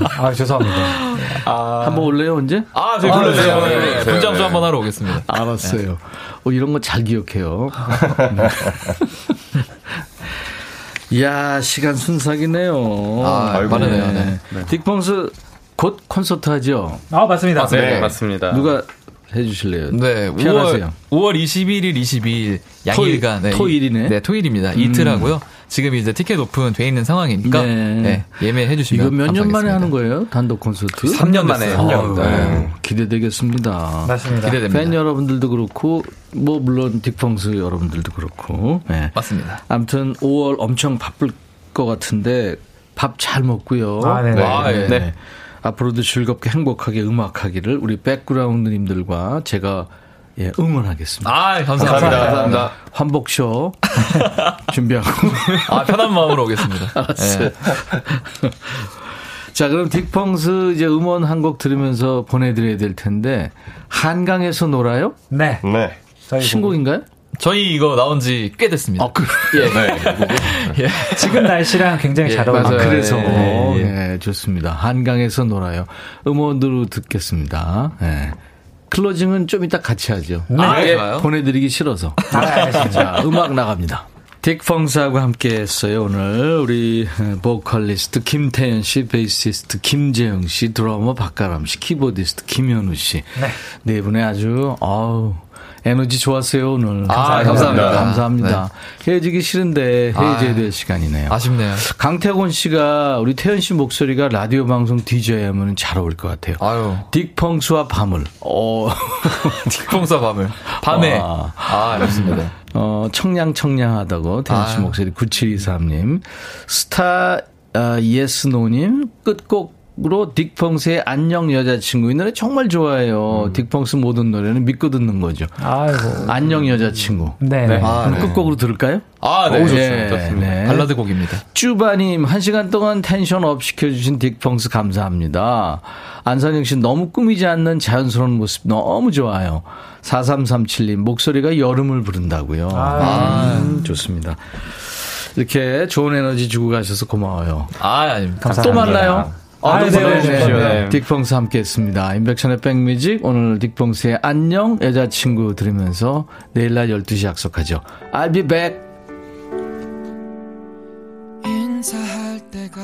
[SPEAKER 7] 아, 아, 죄송합니다.
[SPEAKER 1] 한번 올래요 언제?
[SPEAKER 3] 아, 저희 불러주세요.
[SPEAKER 6] 네,
[SPEAKER 3] 네,
[SPEAKER 6] 네,
[SPEAKER 3] 분장쇼
[SPEAKER 6] 네.
[SPEAKER 3] 한번 하러 오겠습니다.
[SPEAKER 1] 알았어요. 어, 이런 거 잘 기억해요. 네. 이야 시간 순삭이네요.
[SPEAKER 3] 아,
[SPEAKER 6] 아이고.
[SPEAKER 3] 빠르네요. 네.
[SPEAKER 1] 딕펑스 곧 콘서트 하죠?
[SPEAKER 7] 아, 맞습니다.
[SPEAKER 8] 네,
[SPEAKER 6] 네.
[SPEAKER 8] 맞습니다.
[SPEAKER 1] 누가 해주실래요?
[SPEAKER 3] 네, 5월,
[SPEAKER 1] 피하세요.
[SPEAKER 3] 5월 21일, 22일 양일간. 네,
[SPEAKER 1] 토일이네. 음.
[SPEAKER 3] 이- 네, 토일입니다. 이틀 하고요. 지금 이제 티켓 오픈 돼 있는 상황이니까
[SPEAKER 1] 네.
[SPEAKER 3] 네, 예매해 주시면
[SPEAKER 1] 이거 몇 년 만에. 하는 거예요? 단독 콘서트?
[SPEAKER 8] 3년 만에
[SPEAKER 1] 어,
[SPEAKER 8] 한 년.
[SPEAKER 1] 네. 기대되겠습니다.
[SPEAKER 7] 맞습니다.
[SPEAKER 3] 기대됩니다.
[SPEAKER 1] 팬 여러분들도 그렇고 뭐 물론 딕펑스 여러분들도 그렇고. 네.
[SPEAKER 3] 맞습니다.
[SPEAKER 1] 아무튼 5월 엄청 바쁠 것 같은데 밥 잘 먹고요.
[SPEAKER 7] 아, 네네.
[SPEAKER 3] 아, 예.
[SPEAKER 1] 네. 앞으로도 즐겁게 행복하게 음악하기를 우리 백그라운드님들과 제가 예, 응원하겠습니다.
[SPEAKER 3] 아, 감사합니다.
[SPEAKER 6] 감사합니다.
[SPEAKER 1] 환복쇼 준비하고.
[SPEAKER 3] 아, 편한 마음으로 오겠습니다.
[SPEAKER 1] 알았어요.
[SPEAKER 3] 네.
[SPEAKER 1] 자, 그럼 딕펑스 이제 음원 한 곡 들으면서 보내드려야 될 텐데 한강에서 놀아요?
[SPEAKER 7] 네.
[SPEAKER 6] 네
[SPEAKER 1] 신곡인가요?
[SPEAKER 3] 저희 이거 나온 지 꽤 됐습니다.
[SPEAKER 1] 아, 그,
[SPEAKER 3] 예.
[SPEAKER 7] 지금 날씨랑 굉장히
[SPEAKER 3] 예,
[SPEAKER 7] 잘 어울려요.
[SPEAKER 3] 맞아요.
[SPEAKER 1] 그래서,
[SPEAKER 3] 네,
[SPEAKER 1] 예, 좋습니다. 한강에서 놀아요. 음원으로 듣겠습니다. 예. 클로징은 좀 이따 같이 하죠.
[SPEAKER 3] 아,
[SPEAKER 1] 예,
[SPEAKER 3] 좋아요.
[SPEAKER 1] 보내드리기 싫어서. 자, 음악 나갑니다. 딕펑스하고 함께 했어요, 오늘. 우리 보컬리스트 김태현 씨, 베이시스트 김재흥 씨, 드러머 박가람 씨, 키보디스트 김현우 씨. 네. 분의 아주, 어우, 에너지 좋았어요, 오늘.
[SPEAKER 3] 아, 감사합니다.
[SPEAKER 1] 감사합니다. 헤어지기 싫은데 헤어져야 될 시간이네요.
[SPEAKER 3] 아쉽네요.
[SPEAKER 1] 강태곤 씨가 우리 태현 씨 목소리가 라디오 방송 DJ 하면 잘 어울릴 것 같아요.
[SPEAKER 3] 아유.
[SPEAKER 1] 딕펑스와 밤을. 어,
[SPEAKER 3] 딕펑스 밤을. 밤에.
[SPEAKER 1] 와.
[SPEAKER 3] 아, 좋습니다.
[SPEAKER 1] 어, 청량청량하다고 태현 씨
[SPEAKER 3] 아유.
[SPEAKER 1] 목소리 9723님. 스타 아, 예스노님 끝곡 으로 딕펑스의 안녕 여자친구 이 노래 정말 좋아해요. 딕펑스 모든 노래는 믿고 듣는 거죠.
[SPEAKER 7] 아이고.
[SPEAKER 1] 안녕 여자친구.
[SPEAKER 7] 네. 네.
[SPEAKER 3] 아,
[SPEAKER 1] 그럼
[SPEAKER 3] 네.
[SPEAKER 1] 끝곡으로 들을까요?
[SPEAKER 3] 아, 네.
[SPEAKER 1] 오,
[SPEAKER 3] 좋습니다.
[SPEAKER 1] 예,
[SPEAKER 3] 좋습니다.
[SPEAKER 1] 네.
[SPEAKER 3] 발라드 곡입니다.
[SPEAKER 1] 쭈바님, 한 시간 동안 tension up 시켜주신 딕펑스 감사합니다. 안선영 씨 너무 꾸미지 않는 자연스러운 모습 너무 좋아요. 4337님, 목소리가 여름을 부른다고요. 음, 좋습니다. 이렇게 좋은 에너지 주고 가셔서 고마워요.
[SPEAKER 3] 아, 아닙니다.
[SPEAKER 1] 또 만나요.
[SPEAKER 3] 아,
[SPEAKER 1] 네,
[SPEAKER 3] 네,
[SPEAKER 1] 네, 딕펑스 함께 했습니다. 인백션의 백뮤직, 오늘 딕펑스의 안녕, 여자친구 들으면서 내일 날 12시 약속하죠. I'll be back! 인사할 때가